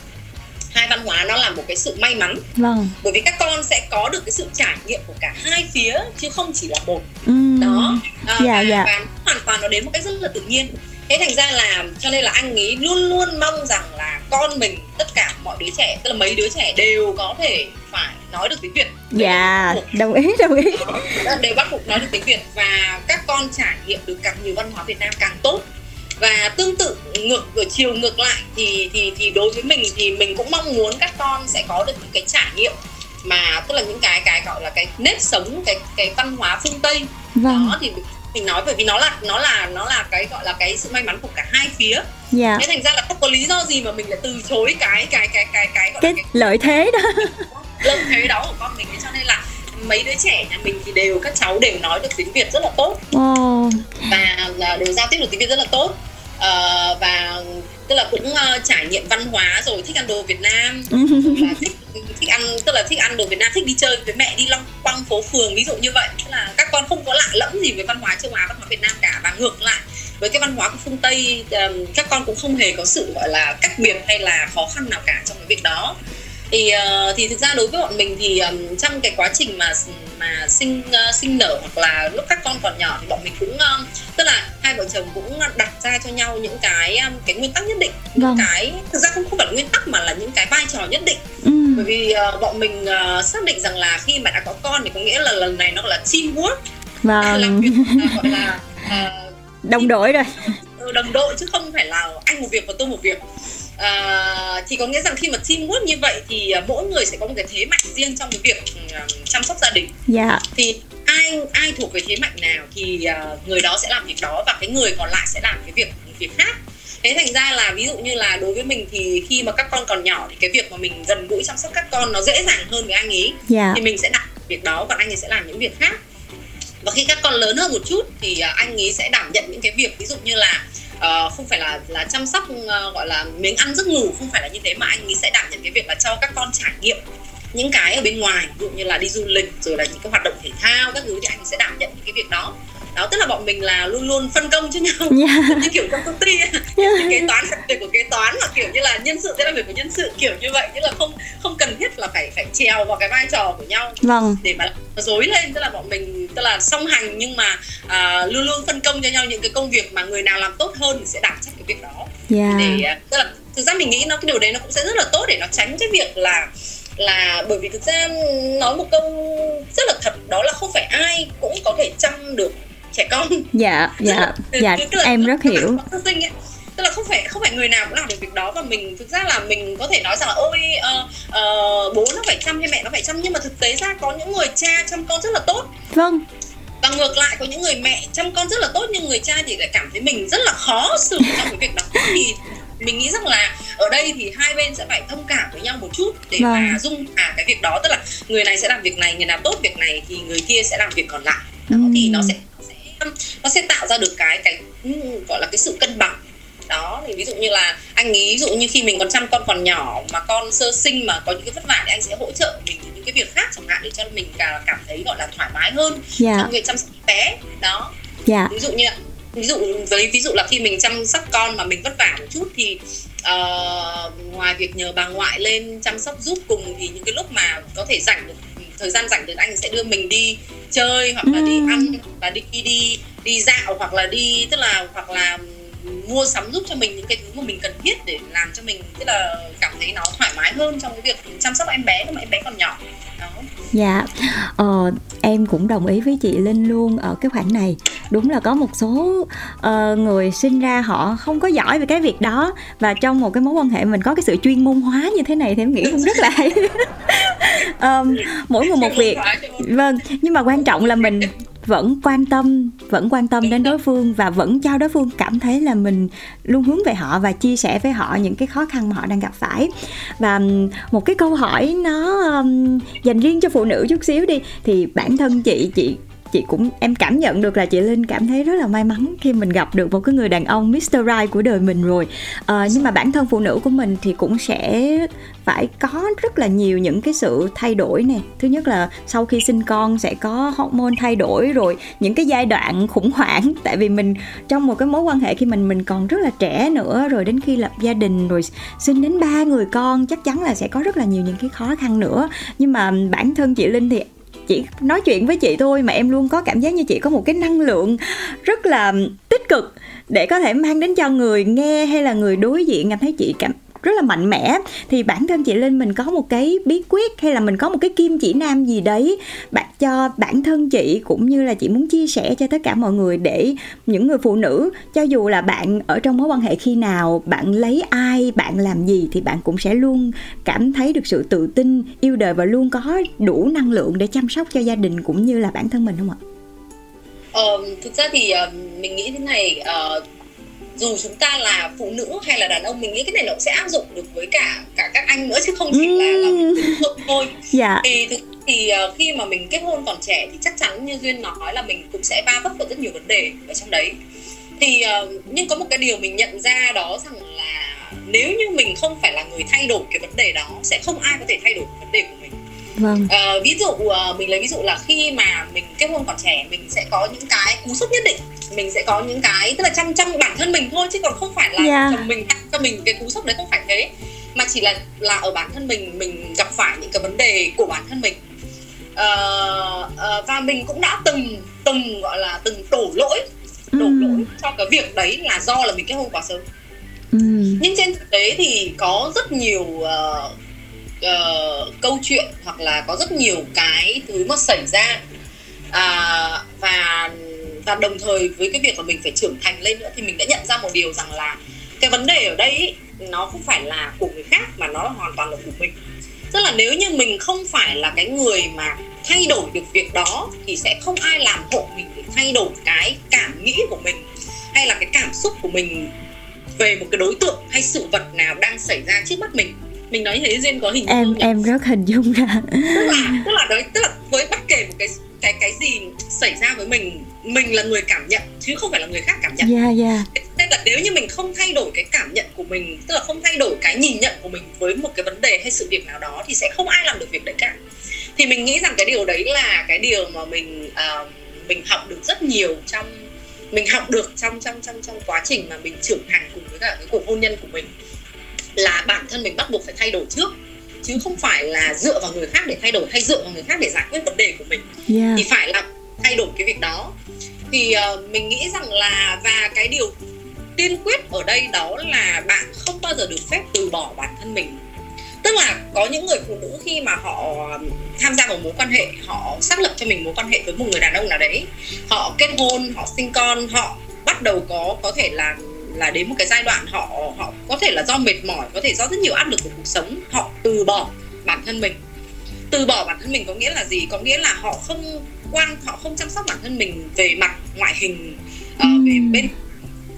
hai văn hóa nó là một cái sự may mắn. Vâng. bởi vì các con sẽ có được cái sự trải nghiệm của cả hai phía chứ không chỉ là một. Ừ. đó. À, dạ, và, dạ. và hoàn toàn nó đến một cách rất là tự nhiên. Thế thành ra là cho nên là anh ấy luôn luôn mong rằng là con mình tất cả mọi đứa trẻ tức là mấy đứa trẻ đều có thể phải nói được tiếng việt. Dạ đồng ý đồng ý. Đó, đều bắt buộc nói được tiếng việt. Và các con trải nghiệm được càng nhiều văn hóa việt nam càng tốt và tương tự ngược ở chiều ngược lại thì thì thì đối với mình thì mình cũng mong muốn các con sẽ có được những cái trải nghiệm mà tức là những cái cái gọi là cái nếp sống cái cái văn hóa phương tây vâng. đó thì mình nói bởi vì nó là nó là nó là cái gọi là cái sự may mắn của cả hai phía yeah. Dạ. thế thành ra là không có lý do gì mà mình lại từ chối cái cái cái cái cái gọi cái, cái lợi thế đó lợi thế đó của con mình cho nên là mấy đứa trẻ nhà mình thì đều các cháu đều nói được tiếng Việt rất là tốt oh. và đều giao tiếp được tiếng Việt rất là tốt uh, và tức là cũng uh, trải nghiệm văn hóa rồi thích ăn đồ Việt Nam. Và thích thích ăn tức là thích ăn đồ Việt Nam thích đi chơi với mẹ đi long quăng phố phường ví dụ như vậy. Tức là các con không có lạ lẫm gì với văn hóa châu Á văn hóa Việt Nam cả. Và ngược lại với cái văn hóa của phương Tây um, các con cũng không hề có sự gọi là cách biệt hay là khó khăn nào cả trong cái việc đó. Thì uh, thì thực ra đối với bọn mình thì um, trong cái quá trình mà mà sinh uh, sinh nở hoặc là lúc các con còn nhỏ thì bọn mình cũng um, tức là hai vợ chồng cũng đặt ra cho nhau những cái um, cái nguyên tắc nhất định những vâng. cái thực ra không không phải nguyên tắc mà là những cái vai trò nhất định ừ. bởi vì uh, bọn mình uh, xác định rằng là khi mà đã có con thì có nghĩa là lần này nó là teamwork vâng. làm việc uh, gọi là uh, đồng đội rồi đồng đội chứ không phải là anh một việc và tôi một việc à, thì có nghĩa rằng khi mà teamwork như vậy thì mỗi người sẽ có một cái thế mạnh riêng trong cái việc chăm sóc gia đình yeah. thì ai ai thuộc về thế mạnh nào thì uh, người đó sẽ làm việc đó và cái người còn lại sẽ làm cái việc việc khác. Thế thành ra là ví dụ như là đối với mình thì khi mà các con còn nhỏ thì cái việc mà mình gần gũi chăm sóc các con nó dễ dàng hơn với anh ấy. Yeah. thì mình sẽ làm việc đó còn anh ấy sẽ làm những việc khác. Và khi các con lớn hơn một chút thì anh ấy sẽ đảm nhận những cái việc ví dụ như là uh, không phải là là chăm sóc uh, gọi là miếng ăn giấc ngủ không phải là như thế mà anh ấy sẽ đảm nhận cái việc là cho các con trải nghiệm những cái ở bên ngoài ví dụ như là đi du lịch rồi là những cái hoạt động thể thao các thứ thì anh sẽ đảm nhận những cái việc đó đó tức là bọn mình là luôn luôn phân công cho nhau yeah. như kiểu trong công ty yeah. kế toán là việc của kế toán mà kiểu như là nhân sự sẽ là việc của nhân sự kiểu như vậy tức là không không cần thiết là phải phải trèo vào cái vai trò của nhau vâng. để mà dối lên tức là bọn mình tức là song hành nhưng mà à, luôn luôn phân công cho nhau những cái công việc mà người nào làm tốt hơn thì sẽ đảm trách cái việc đó yeah. để à, tức là thực ra mình nghĩ nó cái điều đấy nó cũng sẽ rất là tốt để nó tránh cái việc là là bởi vì thực ra nói một câu rất là thật đó là không phải ai cũng có thể chăm được trẻ con. Dạ dạ dạ em rất hiểu. tức là không phải không phải người nào cũng làm được việc đó và mình thực ra là mình có thể nói rằng là ôi uh, uh, bố nó phải chăm hay mẹ nó phải chăm. Nhưng mà thực tế ra có những người cha chăm con rất là tốt. Vâng. Và ngược lại có những người mẹ chăm con rất là tốt nhưng người cha thì lại cảm thấy mình rất là khó xử trong cái việc đó. Thì mình nghĩ rằng là ở đây thì hai bên sẽ phải thông cảm với nhau một chút để vâng. mà dung hòa cái việc đó tức là người này sẽ làm việc này người nào tốt việc này thì người kia sẽ làm việc còn lại đó ừ. thì nó sẽ nó sẽ tạo ra được cái cái gọi là cái sự cân bằng đó thì ví dụ như là anh nghĩ ví dụ như khi mình còn chăm con còn nhỏ mà con sơ sinh mà có những cái vất vả thì anh sẽ hỗ trợ mình những cái việc khác chẳng hạn để cho mình cả cảm thấy gọi là thoải mái hơn yeah. Dạ. trong việc chăm sóc bé đó yeah. ví dụ như ví dụ với ví dụ là khi mình chăm sóc con mà mình vất vả một chút thì uh, ngoài việc nhờ bà ngoại lên chăm sóc giúp cùng thì những cái lúc mà có thể rảnh được thời gian rảnh thì anh sẽ đưa mình đi chơi hoặc là đi ăn và đi đi đi dạo hoặc là đi tức là hoặc là mua sắm giúp cho mình những cái thứ mà mình cần thiết để làm cho mình tức là cảm thấy nó thoải mái hơn trong cái việc chăm sóc em bé mà em bé còn nhỏ. Đó. dạ. Ờ, em cũng đồng ý với chị linh luôn ở cái khoản này. Đúng là có một số uh, người sinh ra họ không có giỏi về cái việc đó và trong một cái mối quan hệ mình có cái sự chuyên môn hóa như thế này thì em nghĩ cũng rất là hay. Um, mỗi người một việc. vâng nhưng mà quan trọng là mình vẫn quan tâm vẫn quan tâm đến đối phương và vẫn cho đối phương cảm thấy là mình luôn hướng về họ và chia sẻ với họ những cái khó khăn mà họ đang gặp phải. Và một cái câu hỏi nó um, dành riêng cho phụ nữ chút xíu đi thì bản thân chị chị chị cũng em cảm nhận được là chị Linh cảm thấy rất là may mắn khi mình gặp được một cái người đàn ông Mr. Right của đời mình rồi. À, nhưng mà bản thân phụ nữ của mình thì cũng sẽ phải có rất là nhiều những cái sự thay đổi nè. Thứ nhất là sau khi sinh con sẽ có hormone thay đổi rồi những cái giai đoạn khủng hoảng. Tại vì mình trong một cái mối quan hệ khi mình mình còn rất là trẻ nữa rồi đến khi lập gia đình rồi sinh đến ba người con chắc chắn là sẽ có rất là nhiều những cái khó khăn nữa. Nhưng mà bản thân chị Linh thì chị, nói chuyện với chị thôi mà em luôn có cảm giác như chị có một cái năng lượng rất là tích cực để có thể mang đến cho người nghe hay là người đối diện. Cảm thấy chị cảm rất là mạnh mẽ thì bản thân chị Linh mình có một cái bí quyết hay là mình có một cái kim chỉ nam gì đấy bạn cho bản thân chị cũng như là chị muốn chia sẻ cho tất cả mọi người để những người phụ nữ cho dù là bạn ở trong mối quan hệ khi nào bạn lấy ai bạn làm gì thì bạn cũng sẽ luôn cảm thấy được sự tự tin yêu đời và luôn có đủ năng lượng để chăm sóc cho gia đình cũng như là bản thân mình không ạ? Ờ, thực ra thì uh, mình nghĩ thế này uh, dù chúng ta là phụ nữ hay là đàn ông mình nghĩ cái này nó sẽ áp dụng được với cả cả các anh nữa chứ không chỉ là là thôi. Dạ. thì thực thì uh, khi mà mình kết hôn còn trẻ thì chắc chắn như duyên nói là mình cũng sẽ va vấp vào rất nhiều vấn đề ở trong đấy. Thì uh, nhưng có một cái điều mình nhận ra đó rằng là nếu như mình không phải là người thay đổi cái vấn đề đó sẽ không ai có thể thay đổi vấn đề của mình Vâng. Uh, ví dụ uh, mình lấy ví dụ là khi mà mình kết hôn còn trẻ mình sẽ có những cái cú sốc nhất định mình sẽ có những cái tức là chăm chăm bản thân mình thôi chứ còn không phải là yeah. chồng mình cho mình cái cú sốc đấy không phải thế mà chỉ là là ở bản thân mình mình gặp phải những cái vấn đề của bản thân mình uh, uh, và mình cũng đã từng từng gọi là từng đổ lỗi đổ mm. lỗi cho cái việc đấy là do là mình kết hôn quá sớm mm. nhưng trên thực tế thì có rất nhiều uh, uh, câu chuyện hoặc là có rất nhiều cái thứ mà xảy ra. Uh, và và đồng thời với cái việc mà mình phải trưởng thành lên nữa thì mình đã nhận ra một điều rằng là cái vấn đề ở đây ý, nó không phải là của người khác mà nó là hoàn toàn là của mình. Tức là nếu như mình không phải là cái người mà thay đổi được việc đó thì sẽ không ai làm hộ mình để thay đổi cái cảm nghĩ của mình hay là cái cảm xúc của mình về một cái đối tượng hay sự vật nào đang xảy ra trước mắt mình mình nói thế duyên có hình em dung em rất hình dung ra. Tức là tức là đấy tức là với bất kể một cái cái cái gì xảy ra với mình mình là người cảm nhận chứ không phải là người khác cảm nhận. Yeah, yeah. nên là nếu như mình không thay đổi cái cảm nhận của mình tức là không thay đổi cái nhìn nhận của mình với một cái vấn đề hay sự việc nào đó thì sẽ không ai làm được việc đấy cả. Thì mình nghĩ rằng cái điều đấy là cái điều mà mình uh, mình học được rất nhiều trong mình học được trong trong trong trong quá trình mà mình trưởng thành cùng với cả cái cuộc hôn nhân của mình là bản thân mình bắt buộc phải thay đổi trước. Chứ không phải là dựa vào người khác để thay đổi hay dựa vào người khác để giải quyết vấn đề của mình. Yeah. thì phải là thay đổi cái việc đó. Thì uh, mình nghĩ rằng là và cái điều tiên quyết ở đây đó là bạn không bao giờ được phép từ bỏ bản thân mình. Tức là có những người phụ nữ khi mà họ tham gia vào mối quan hệ họ xác lập cho mình mối quan hệ với một người đàn ông nào đấy. Họ kết hôn họ sinh con họ bắt đầu có có thể là là đến một cái giai đoạn họ họ có thể là do mệt mỏi có thể do rất nhiều áp lực của cuộc sống họ từ bỏ bản thân mình. Từ bỏ bản thân mình có nghĩa là gì? Có nghĩa là họ không quan họ không chăm sóc bản thân mình về mặt ngoại hình uh, về bên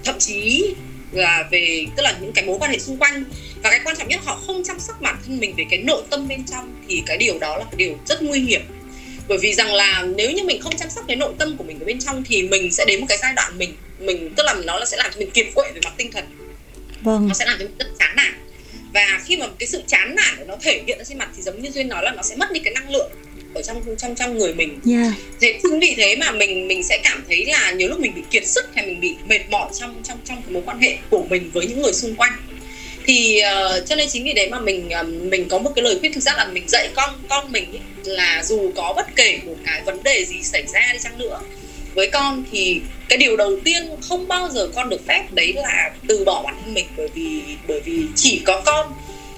thậm chí là về tức là những cái mối quan hệ xung quanh. Và cái quan trọng nhất họ không chăm sóc bản thân mình về cái nội tâm bên trong thì cái điều đó là cái điều rất nguy hiểm. Bởi vì rằng là nếu như mình không chăm sóc cái nội tâm của mình ở bên trong thì mình sẽ đến một cái giai đoạn mình mình tức là nó là sẽ làm cho mình kiệt quệ về mặt tinh thần vâng. nó sẽ làm cho mình rất chán nản và khi mà cái sự chán nản nó thể hiện ra trên mặt thì giống như duyên nói là nó sẽ mất đi cái năng lượng ở trong trong trong người mình yeah. thế chính vì thế mà mình mình sẽ cảm thấy là nhiều lúc mình bị kiệt sức hay mình bị mệt mỏi trong trong trong cái mối quan hệ của mình với những người xung quanh thì uh, cho nên chính vì đấy mà mình uh, mình có một cái lời khuyên thực ra là mình dạy con con mình ý, là dù có bất kể một cái vấn đề gì xảy ra đi chăng nữa với con thì cái điều đầu tiên không bao giờ con được phép đấy là từ bỏ bản thân mình bởi vì bởi vì chỉ có con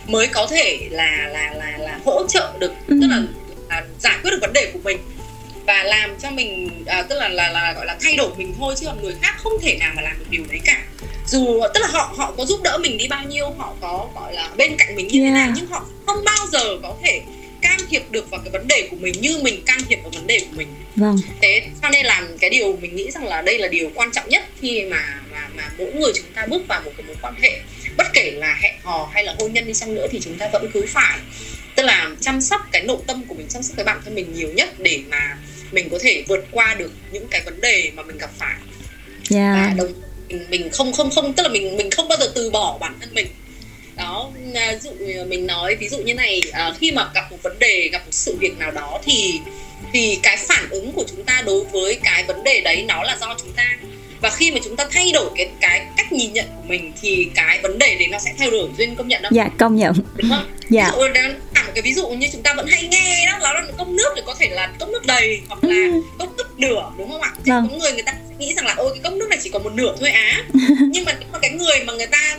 mới có thể là là là là hỗ trợ được ừ. tức là, là giải quyết được vấn đề của mình và là làm cho mình à, tức là là là gọi là thay đổi mình thôi chứ còn người khác không thể nào mà làm được điều đấy cả dù tức là họ họ có giúp đỡ mình đi bao nhiêu họ có gọi là bên cạnh mình như yeah. thế nào nhưng họ không bao giờ có thể can thiệp được vào cái vấn đề của mình như mình can thiệp vào vấn đề của mình. Vâng. Thế cho nên là cái điều mình nghĩ rằng là đây là điều quan trọng nhất khi mà mà mà mỗi người chúng ta bước vào một cái mối quan hệ bất kể là hẹn hò hay là hôn nhân đi chăng nữa thì chúng ta vẫn cứ phải tức là chăm sóc cái nội tâm của mình chăm sóc cái bản thân mình nhiều nhất để mà mình có thể vượt qua được những cái vấn đề mà mình gặp phải. Yeah. và đồng mình mình không không không tức là mình mình không bao giờ từ bỏ bản thân mình đó à, dụ mình nói ví dụ như này à, khi mà gặp một vấn đề gặp một sự việc nào đó thì thì cái phản ứng của chúng ta đối với cái vấn đề đấy nó là do chúng ta và khi mà chúng ta thay đổi cái cái cách nhìn nhận của mình thì cái vấn đề đấy nó sẽ thay đổi duyên công nhận không? Dạ công nhận. Đúng không? Dạ. Ví dụ đang một cái ví dụ như chúng ta vẫn hay nghe đó là cốc nước thì có thể là cốc nước đầy hoặc là ừ. cốc nước nửa đúng không ạ? Vâng. Có người người ta nghĩ rằng là ôi cái cốc nước này chỉ còn một nửa thôi á. Nhưng mà nhưng mà cái người mà người ta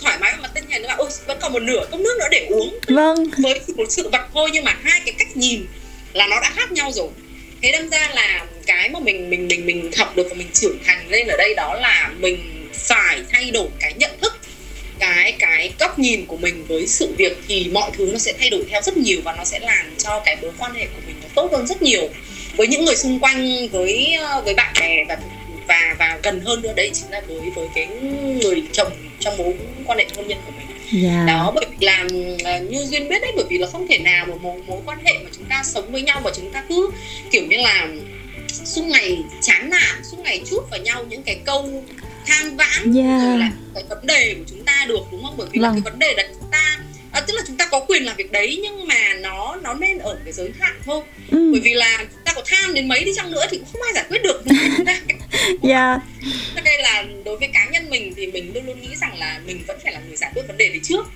thoải mái mà tinh thần là ôi vẫn còn một nửa cốc nước nữa để uống. Vâng. Với một sự vật thôi nhưng mà hai cái cách nhìn là nó đã khác nhau rồi thế đâm ra là cái mà mình mình mình mình học được và mình trưởng thành lên ở đây đó là mình phải thay đổi cái nhận thức cái cái góc nhìn của mình với sự việc thì mọi thứ nó sẽ thay đổi theo rất nhiều và nó sẽ làm cho cái mối quan hệ của mình nó tốt hơn rất nhiều với những người xung quanh với ờ, với bạn bè và và và gần hơn nữa đây chính là với với cái người chồng trong mối quan hệ hôn nhân của mình yeah. Dạ. đó bởi vì là ờ, như duyên biết đấy bởi vì là không thể nào một mối, mối quan hệ mà chúng ta sống với nhau và chúng ta cứ kiểu như là suốt ngày chán nản suốt ngày chút vào nhau những cái câu than vãn yeah. rồi là cái vấn đề của chúng ta được đúng không bởi vì vâng. là cái vấn đề là chúng ta à, tức là chúng ta có quyền làm việc đấy nhưng mà nó nó nên ở cái giới hạn thôi ừ. bởi vì là chúng ta có tham đến mấy đi chăng nữa thì cũng không ai giải quyết được dạ. Cho nên là đối với cá nhân mình thì mình luôn luôn nghĩ rằng là mình vẫn phải là người giải quyết vấn đề đấy trước.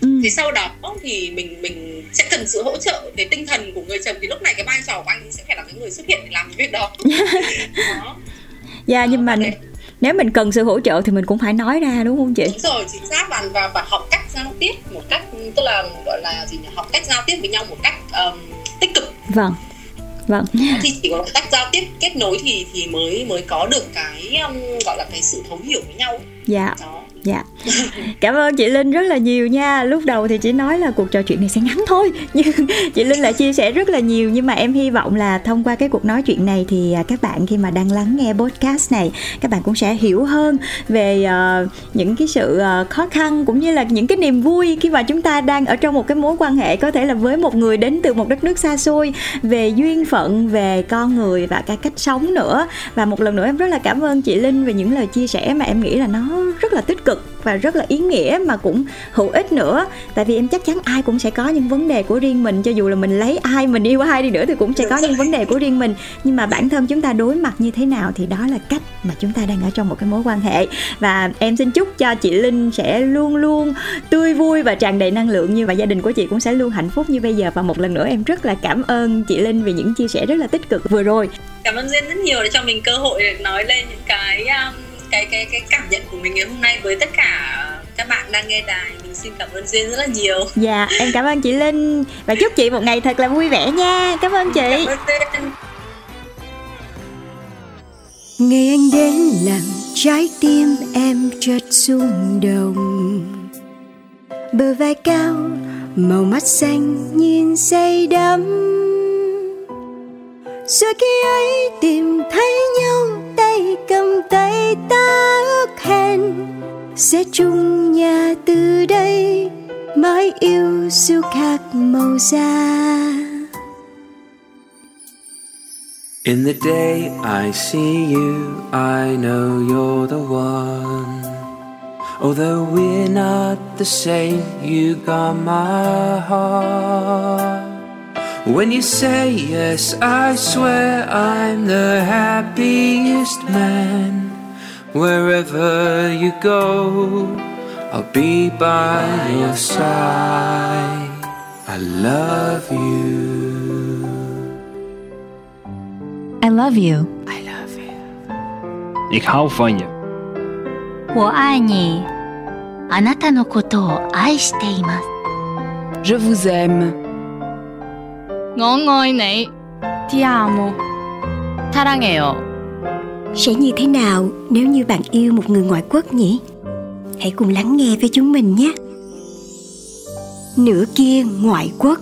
Ừ. thì sau đó thì mình mình sẽ cần sự hỗ trợ về tinh thần của người chồng thì lúc này cái vai trò của anh sẽ phải là cái người xuất hiện để làm việc đó. Đó dạ nhưng mà nếu mình cần sự hỗ trợ thì mình cũng phải nói ra đúng không chị? Đúng rồi chính xác. Và và, và học cách giao tiếp một cách tức là gọi là gì nhỉ? Học cách giao tiếp với nhau một cách um, tích cực. Vâng vâng. Thì chỉ có cách giao tiếp kết nối thì thì mới mới có được cái um, gọi là cái sự thấu hiểu với nhau. Dạ. Đó dạ. Cảm ơn chị linh rất là nhiều nha. Lúc đầu thì chị nói là cuộc trò chuyện này sẽ ngắn thôi nhưng chị linh lại chia sẻ rất là nhiều. Nhưng mà em hy vọng là thông qua cái cuộc nói chuyện này thì à, các bạn khi mà đang lắng nghe podcast này các bạn cũng sẽ hiểu hơn về uh, những cái sự uh, khó khăn cũng như là những cái niềm vui khi mà chúng ta đang ở trong một cái mối quan hệ có thể là với một người đến từ một đất nước xa xôi về duyên phận về con người và cái cách sống nữa. Và một lần nữa em rất là cảm ơn chị linh về những lời chia sẻ mà em nghĩ là nó rất là tích cực cực và rất là ý nghĩa mà cũng hữu ích nữa. Tại vì em chắc chắn ai cũng sẽ có những vấn đề của riêng mình cho dù là mình lấy ai mình yêu ai đi nữa thì cũng sẽ có những vấn đề của riêng mình. Nhưng mà bản thân chúng ta đối mặt như thế nào thì đó là cách mà chúng ta đang ở trong một cái mối quan hệ. Và em xin chúc cho chị Linh sẽ luôn luôn tươi vui và tràn đầy năng lượng như và gia đình của chị cũng sẽ luôn hạnh phúc như bây giờ. Và một lần nữa em rất là cảm ơn chị Linh vì những chia sẻ rất là tích cực vừa rồi. Cảm ơn Duyên rất nhiều để cho mình cơ hội để nói lên những cái um cái cái cái cảm nhận của mình ngày hôm nay với tất cả các bạn đang nghe đài. Mình xin cảm ơn duyên rất là nhiều. Dạ em cảm ơn chị linh. Và chúc chị một ngày thật là vui vẻ nha. Cảm ơn chị. Cảm ơn duyên. ngày anh đến làm trái tim em chợt rung động. Bờ vai cao màu mắt xanh nhìn say đắm rồi khi ấy tìm thấy nhau tay cầm tay ta ước hẹn sẽ chung nhà từ đây mãi yêu siêu khác màu da In the day I see you, I know you're the one. Although we're not the same, you got my heart. When you say yes, I swear I'm the happiest man. Wherever you go, I'll be by your side. I love you. I love you. I love you. Ik hou van je. 我爱你。あなたのことを愛しています。Je vous aime. 我愛你 Ti amo Tarangeo Sẽ như thế nào nếu như bạn yêu một người ngoại quốc nhỉ? Hãy cùng lắng nghe với chúng mình nhé. Nửa kia ngoại quốc.